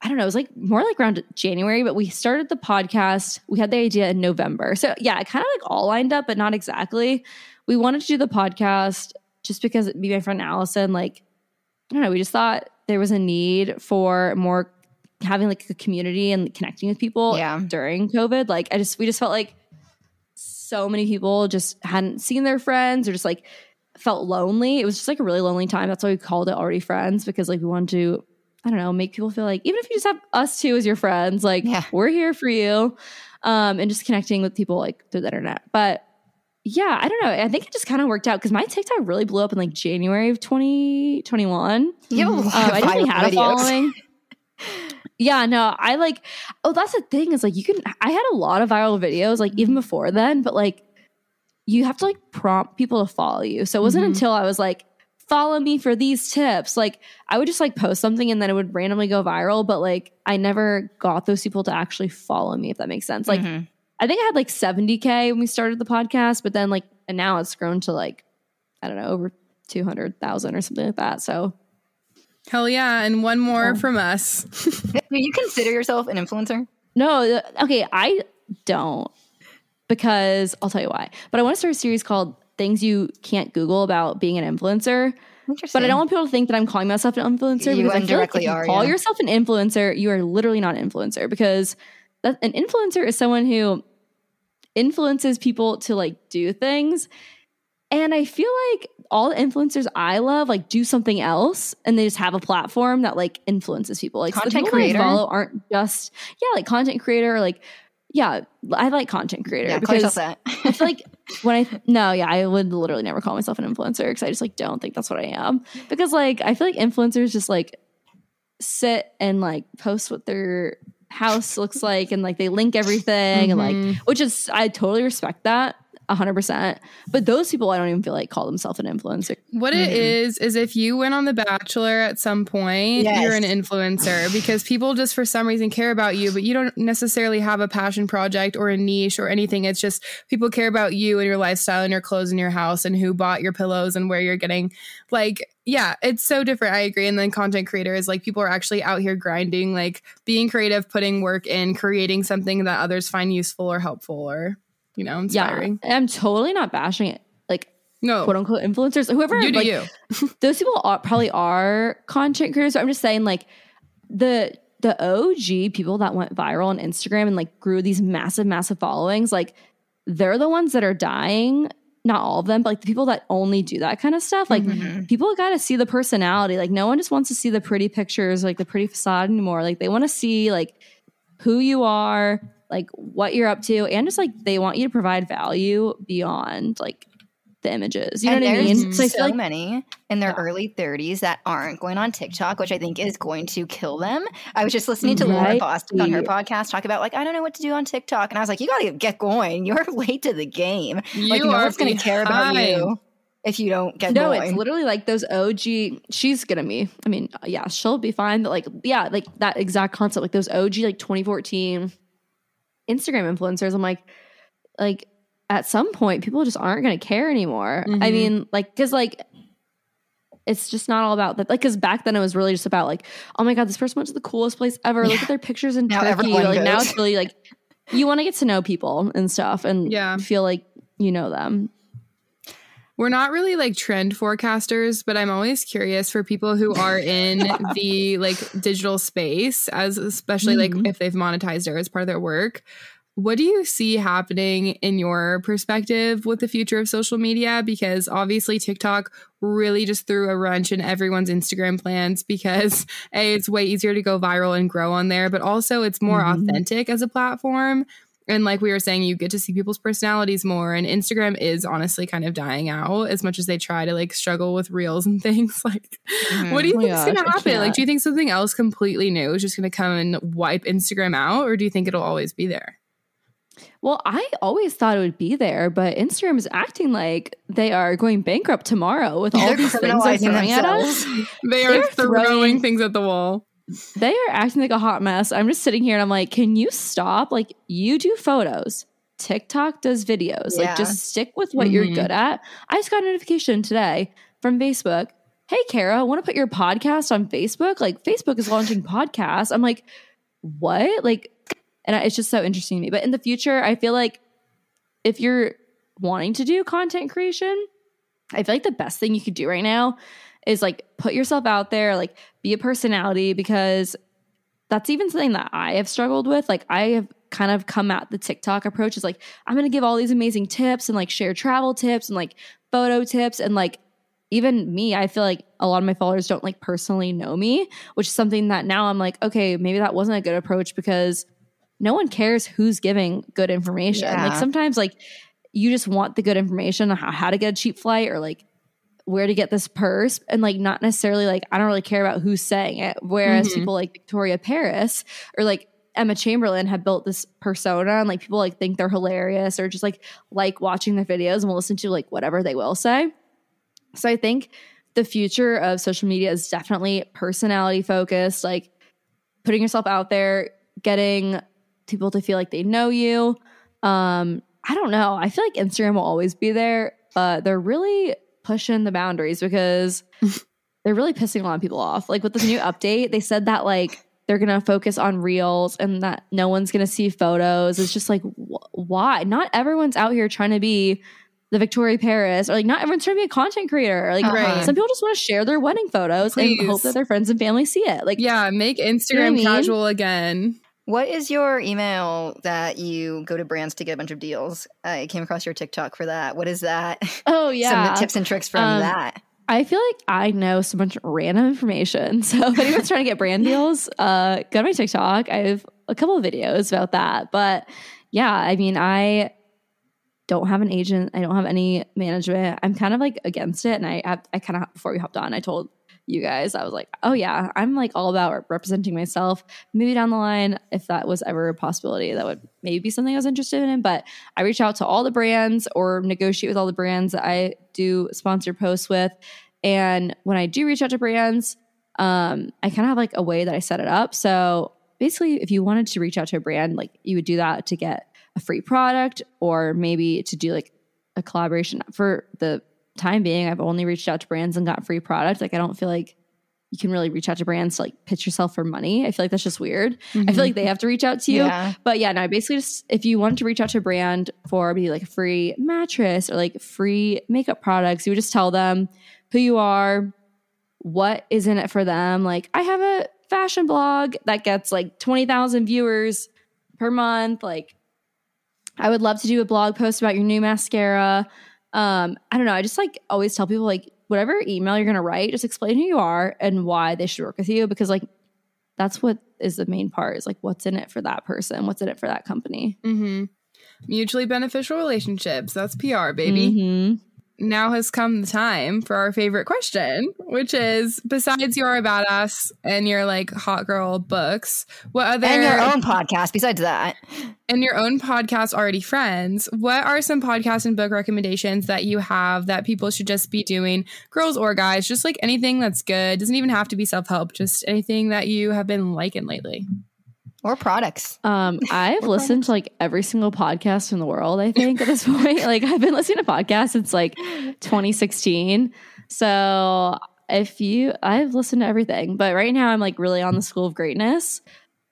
A: I don't know, it was like more like around January, but we started the podcast. We had the idea in November. So yeah, it kind of like all lined up, but not exactly. We wanted to do the podcast just because me, my friend Allison, like, I don't know, we just thought there was a need for more having like a community and connecting with people
B: Yeah.
A: during COVID. Like I just we just felt like so many people just hadn't seen their friends or just like felt lonely. It was just like a really lonely time. That's why we called it already friends because like we wanted to, I don't know, make people feel like even if you just have us two as your friends, like
B: Yeah.
A: we're here for you. Um, and just connecting with people like through the internet. But yeah, I don't know. I think it just kind of worked out because my TikTok really blew up in like January of 2021.
B: You have a
A: Um,
B: lot
A: I really
B: viral
A: a following. yeah, no, I like. Oh, that's the thing is like you can. I had a lot of viral videos like even before then, but like you have to like prompt people to follow you. So it wasn't
C: Mhm.
A: until I was like, follow me for these tips. Like I would just like post something and then it would randomly go viral, but like I never got those people to actually follow me. If that makes sense. Like
B: Mhm.
A: I think I had like 70k when we started the podcast, but then like and now it's grown to like I don't know over 200,000 or something like that. So
C: Hell yeah. And one more
A: Yeah.
C: from us.
B: do you consider yourself an influencer?
A: No, uh, okay, I don't because I'll tell you why. But I want to start a series called Things You Can't Google About Being an Influencer.
B: Interesting.
A: But I don't want people to think that I'm calling myself an influencer
B: You
A: because I feel like
B: indirectly
A: if you
B: are,
A: call
B: yeah.
A: yourself an influencer, you are literally not an influencer because that, an influencer is someone who influences people to like do things. And I feel like all the influencers I love like do something else and they just have a platform that like influences people. Like so the
B: Content
A: people that I follow aren't just yeah, like content creator, like yeah, I like content creator
B: Yeah,
A: because
B: that.
A: I feel like when I no, yeah, I would literally never call myself an influencer because I just like don't think that's what I am. Because like I feel like influencers just like sit and like post what their house looks like and like they link everything and
C: Mhm.
A: like which is I totally respect that hundred percent. But those people I don't even feel like call themselves an influencer.
C: What it is is if you went on The Bachelor at some point,
B: Yes.
C: you're an influencer because people just for some reason care about you, but you don't necessarily have a passion project or a niche or anything. It's just people care about you and your lifestyle and your clothes in your house and who bought your pillows and where you're getting like yeah, it's so different. I agree. And then content creators, like people are actually out here grinding, like being creative, putting work in, creating something that others find useful or helpful or you know, inspiring.
A: Yeah. I'm totally not bashing it. Like
C: No,
A: quote unquote influencers. Whoever
C: you
A: like,
C: you.
A: those people are, probably are content creators. But I'm just saying, like the the OG people that went viral on Instagram and like grew these massive, massive followings, like they're the ones that are dying. Not all of them, but like the people that only do that kind of stuff. Like
B: Mhm.
A: people got to see the personality. Like no one just wants to see the pretty pictures, like the pretty facade anymore. Like they want to see like who you are, like what you're up to, and just like they want you to provide value beyond like the images. You know
B: and
A: what I mean? Mm-hmm.
B: So,
A: I feel like
B: many in their
A: Yeah.
B: early 30s that aren't going on TikTok, which I think is going to kill them. I was just listening to Laura
A: Right.
B: Boston on her podcast talk about like I don't know what to do on TikTok, and I was like, you got to get going. You're late to the game.
C: You
B: like no
C: are
B: one's going to care about you if you don't get
A: no,
B: going.
A: it's literally like those OG. She's gonna be. I mean, yeah, she'll be fine. But like, yeah, like that exact concept, like those OG, like 2014 Instagram influencers. I'm like, like at some point, people just aren't gonna care anymore. I
C: Mhm.
A: mean, like, because like. It's just not all about that. Like, because back then it was really just about like, oh my god, this person went to the coolest place ever. Look at their pictures in
B: Now
A: Turkey. Like now it's really like you want to get to know people and stuff, and
C: Yeah.
A: feel like you know them.
C: We're not really like trend forecasters, but I'm always curious for people who are in the like digital space, as especially
A: Mhm.
C: like if they've monetized it as part of their work. What do you see happening in your perspective with the future of social media? Because obviously TikTok really just threw a wrench in everyone's Instagram plans because A, it's way easier to go viral and grow on there, but also it's more
A: Mhm.
C: authentic as a platform. And like we were saying, you get to see people's personalities more. And Instagram is honestly kind of dying out as much as they try to like struggle with reels and things. Like,
B: Mhm.
C: what do you
A: Oh my
C: think is going to happen? Like, do you think something else completely new is just going to come and wipe Instagram out? Or do you think it'll always be there?
A: Well, I always thought it would be there, but Instagram is acting like they are going bankrupt tomorrow with all
B: They're
A: these things they're
B: criminalizing
A: throwing at us.
C: They are
A: They're
C: throwing,
A: throwing-
C: things at the wall.
A: They are acting like a hot mess. I'm just sitting here and I'm like, can you stop? Like, you do photos. TikTok does videos.
B: Yeah.
A: Like, just stick with what you're
C: Mhm.
A: good at. I just got a notification today from Facebook. Hey, Ceara, want to put your podcast on Facebook? Like, Facebook is launching podcasts. I'm like, what? Like, and I- it's just so interesting to me. But in the future, I feel like if you're wanting to do content creation, I feel like the best thing you could do right now is like put yourself out there, like be a personality because that's even something that I have struggled with. Like I have kind of come at the TikTok approach is like I'm going to give all these amazing tips and like share travel tips and like photo tips and like even me, I feel like a lot of my followers don't like personally know me, which is something that now I'm like, okay, maybe that wasn't a good approach because no one cares who's giving good information.
B: Yeah.
A: Like sometimes like you just want the good information on how, how to get a cheap flight or like where to get this purse and like not necessarily like I don't really care about who's saying it. Whereas
C: Mhm.
A: people like Victoria Paris or like Emma Chamberlain have built this persona and like people like think they're hilarious or just like like watching their videos and will listen to like whatever they will say. So I think the future of social media is definitely personality focused, like putting yourself out there, getting people to feel like they know you. Um, I don't know. I feel like Instagram will always be there, but they're really pushing the boundaries because they're really pissing a lot of people off. Like with this new update, they said that like they're gonna focus on reels and that no one's gonna see photos. It's just like wh- why? Not everyone's out here trying to be the Victoria Paris, or like not everyone's trying to be a content creator. Like
B: Right.
A: some people just want to share their wedding photos and hope that their friends and family see it. Like
C: Yeah, make
A: You know
C: Instagram
A: I mean?
C: casual again.
B: What is your email that you go to brands to get a bunch of deals? I came across your TikTok for that. What is that?
A: oh yeah, Some
B: tips and tricks from
A: Um,
B: that.
A: I feel like I know so much random information. So if anyone's trying to get brand deals, uh, go to my TikTok. I have a couple of videos about that. But yeah, I mean, I don't have an agent. I don't have any management. I'm kind of like against it. And I have, I kind of, before we hopped on, I told you guys, I was like, oh yeah, I'm like all about representing myself. Maybe down the line, if that was ever a possibility, that would maybe be something I was interested in. But I reach out to all the brands or negotiate with all the brands that I do sponsor posts with. And when I do reach out to brands, um, I kind of have like a way that I set it up. So basically, if you wanted to reach out to a brand, like you would do that to get a free product or maybe to do like a collaboration. For the time being, I've only reached out to brands and got free product. Like I don't feel like you can really reach out to brands to like pitch yourself for money. I feel like that's just weird. I feel mm-hmm. like they have to reach out to you.
B: Yeah.
A: But yeah, no, basically just if you wanted to reach out to a brand for maybe like a free mattress or like free makeup products, you would just tell them who you are, what is in it for them. Like I have a fashion blog that gets like 20,000 viewers per month. Like I would love to do a blog post about your new mascara. Um, I don't know. I just like always tell people like whatever email you're gonna write, just explain who you are and why they should work with you because like that's what is the main part is like what's in it for that person, what's in it for that company.
C: Mm hmm Mutually beneficial relationships. That's PR, baby.
A: Mhm.
C: Now has come the time for our favorite question, which is besides you're a badass and your like hot girl books, what other
B: And your own podcast, besides that.
C: and your own podcast already friends, what are some podcast and book recommendations that you have that people should just be doing, girls or guys, just like anything that's good. Doesn't even have to be self-help, just anything that you have been liking lately.
B: Or products.
A: Um, I've listened to like every single podcast in the world, I think, at this point. Like I've been listening to podcasts since like 2016. So if you I've listened to everything, but right now I'm like really on the school of greatness.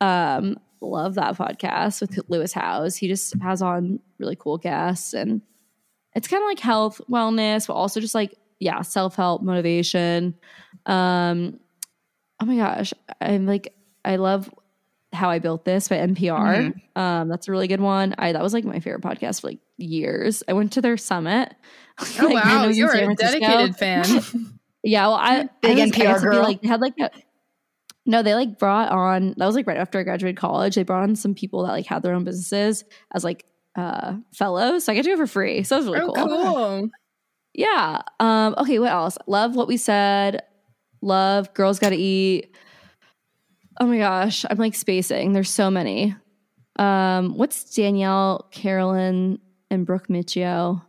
A: Um, love that podcast with Lewis Howes. He just has on really cool guests and it's kind of like health, wellness, but also just like, yeah, self-help, motivation. Um, oh my gosh, I'm like, I love how I built this by NPR. Um, that's a really good one. I that was like my favorite podcast for like years. I went to their summit.
C: Oh
A: Like,
C: wow, you're a dedicated fan.
A: Yeah, well, I
B: Big
A: I was-
B: NPR
A: be,
B: girl.
A: Like had like a no, they like brought on that was like right after I graduated college. They brought on some people that like had their own businesses as like uh fellows. So I got to go for free. So it was really
C: oh,
A: cool.
C: cool.
A: Yeah. Um, okay, what else? Love what we said. Love girls gotta eat. Oh my gosh, I'm like spacing. There's so many. Um, what's Danielle, Carolyn, and Brooke Miccio?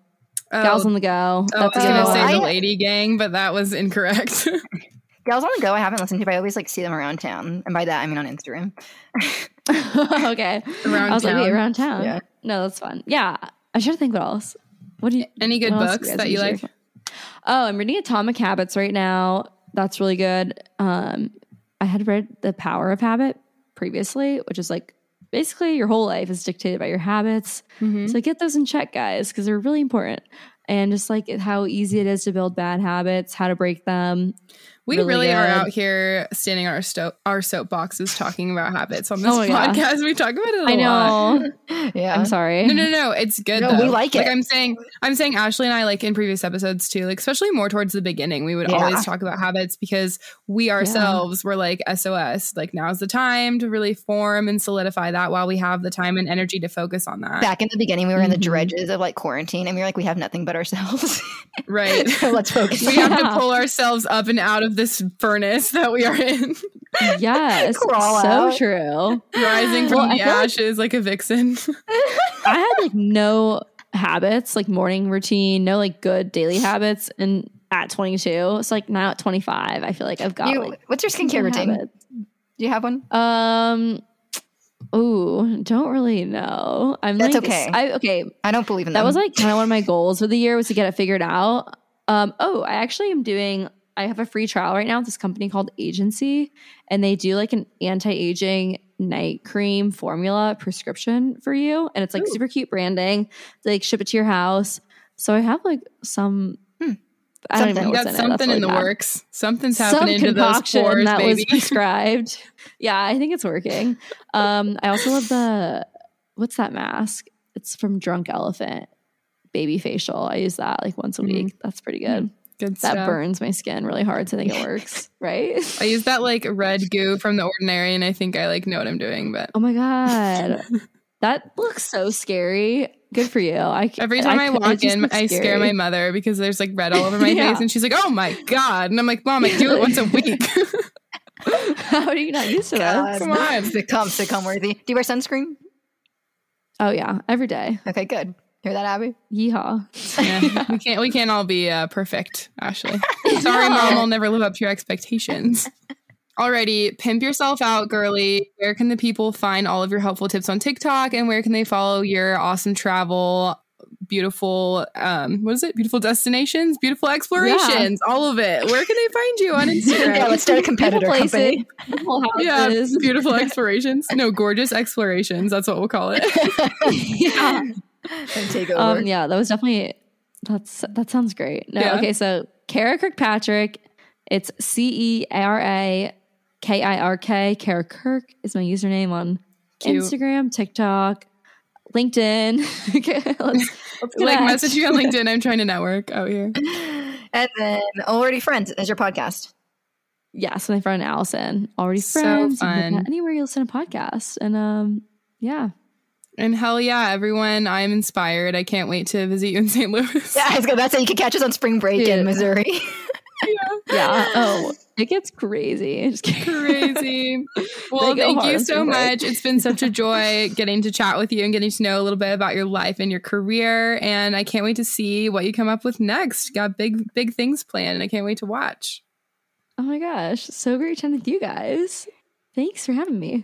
A: Gals
C: Oh,
A: on the go.
C: oh, I was gonna
A: good
C: say the lady gang, but that was incorrect.
B: Gals on the go, I haven't listened to, but I always like see them around town. And by that, I mean on Instagram.
A: okay.
C: Around
A: I was like, wait,
C: town.
A: around town.
B: Yeah.
A: No, that's fun. Yeah. I should think what else. What do you
C: Any good
A: what else do
C: books
A: guys
C: that you
A: usually-
C: like?
A: Oh, I'm reading Atomic Habits right now. That's really good. Um, I had read The Power of Habit previously, which is like basically your whole life is dictated by your habits.
C: Mhm.
A: So get those in check, guys, because they're really important. And just like how easy it is to build bad habits, how to break them.
C: We
A: Really
C: really, are out here standing on our sto- our soapboxes talking about habits on this
A: Oh
C: podcast. We talk about it a
A: I
C: lot.
A: I know.
B: Yeah.
A: I'm sorry.
C: No, no, no. It's good.
B: No,
C: though.
B: we like
C: Like
B: it.
C: I'm saying, I'm saying Ashley and I like in previous episodes too, like especially more towards the beginning, we would
B: Yeah.
C: always talk about habits because we ourselves were like SOS. Like now's the time to really form and solidify that while we have the time and energy to focus on that.
B: Back in the beginning, we were in the
A: Mhm.
B: dredges of like quarantine, and we were like, we have nothing but ourselves.
C: Right.
B: so let's focus.
C: we have to pull ourselves up and out of this furnace that we are in,
A: Yes.
B: Crawl
A: so
B: out.
A: true.
C: rising from
A: Well,
C: the
A: feel like-
C: ashes like a vixen.
A: I had like no habits, like morning routine, no like good daily habits. And at 22, so like now at 25, I feel like I've got
B: You,
A: like
B: what's your skincare routine?
A: habits.
B: Do you have one?
A: Um, oh, don't really know. I'm
B: That's
A: like,
B: okay.
A: I okay.
B: I don't believe in
A: That
B: them.
A: was like kind of one of my goals for the year was to get it figured out. Um, oh, I actually am doing. I have a free trial right now with this company called Agency, and they do like an anti-aging night cream formula prescription for you, and it's like
B: Ooh.
A: super cute branding. They like ship it to your house. So I have like some.
B: Hmm.
A: I don't even
B: Something.
A: know what's
C: got
A: in it.
C: Something in
A: really
C: the
A: bad.
C: works. Something's
A: Some
C: happening to those pores,
A: that was prescribed. yeah, I think it's working. Um, I also love the what's that mask? It's from Drunk Elephant Baby Facial. I use that like once a
C: Mm.
A: week. That's pretty good.
C: Good
A: That
C: stuff.
A: burns my skin really hard, so I think it works. right?
C: I use that like red goo from the ordinary, and I think I like know what I'm doing. But
A: Oh my god, that looks so scary. Good for you. I
C: every time I,
A: could- it
C: walk in, I scare
A: scary.
C: my mother because there's like red all over my
A: Yeah.
C: face, and she's like, "Oh my god!" And I'm like, "Mom, I do it once a week."
A: How are you not used to
B: God.
A: this?
C: Come on.
B: Sitcom, sitcom worthy. Do you wear sunscreen?
A: Oh yeah, every day.
B: Okay, good. Hear that, Abby?
A: Yeehaw.
C: Yeah, we can't we can't all be uh, perfect, Ashley. Sorry, mom, I'll never live up to your expectations. Alrighty, pimp yourself out, girly. Where can the people find all of your helpful tips on TikTok, and where can they follow your awesome travel? Beautiful, um, what is it? Beautiful destinations, beautiful explorations, all of it. Where can they find you on Instagram?
B: Yeah, let's start a competitor
A: Beautiful
B: company.
A: places, beautiful
C: Yeah, beautiful explorations. No, gorgeous explorations. That's what we'll call it.
A: yeah.
B: and take over.
A: Um, yeah, that was definitely that's that sounds great. No,
C: Yeah.
A: okay, so Ceara Kirkpatrick, it's C E A R A K I R K. Ceara Kirk is my username on
C: Cute.
A: Instagram, TikTok, LinkedIn. okay, let's, let's
C: like
A: connect.
C: message you on LinkedIn. I'm trying to network out here.
B: and then Already Friends is your podcast.
A: Yes, my friend Allison, already
C: So
A: friends. You can
C: fun.
A: Anywhere you listen to podcasts, and um, yeah,
C: And hell yeah, everyone, I'm inspired. I can't wait to visit you in St. Louis.
B: Yeah, I was gonna about to say you can catch us on spring break in Missouri.
A: yeah. yeah. Oh, it gets crazy. It's.
C: Crazy. Well, thank you so
A: spring break.
C: much. It's been such a joy getting to chat with you and getting to know a little bit about your life and your career. And I can't wait to see what you come up with next. Got big, big things planned, and I can't wait to watch.
A: Oh my gosh, so great chatting with you guys. Thanks for having me.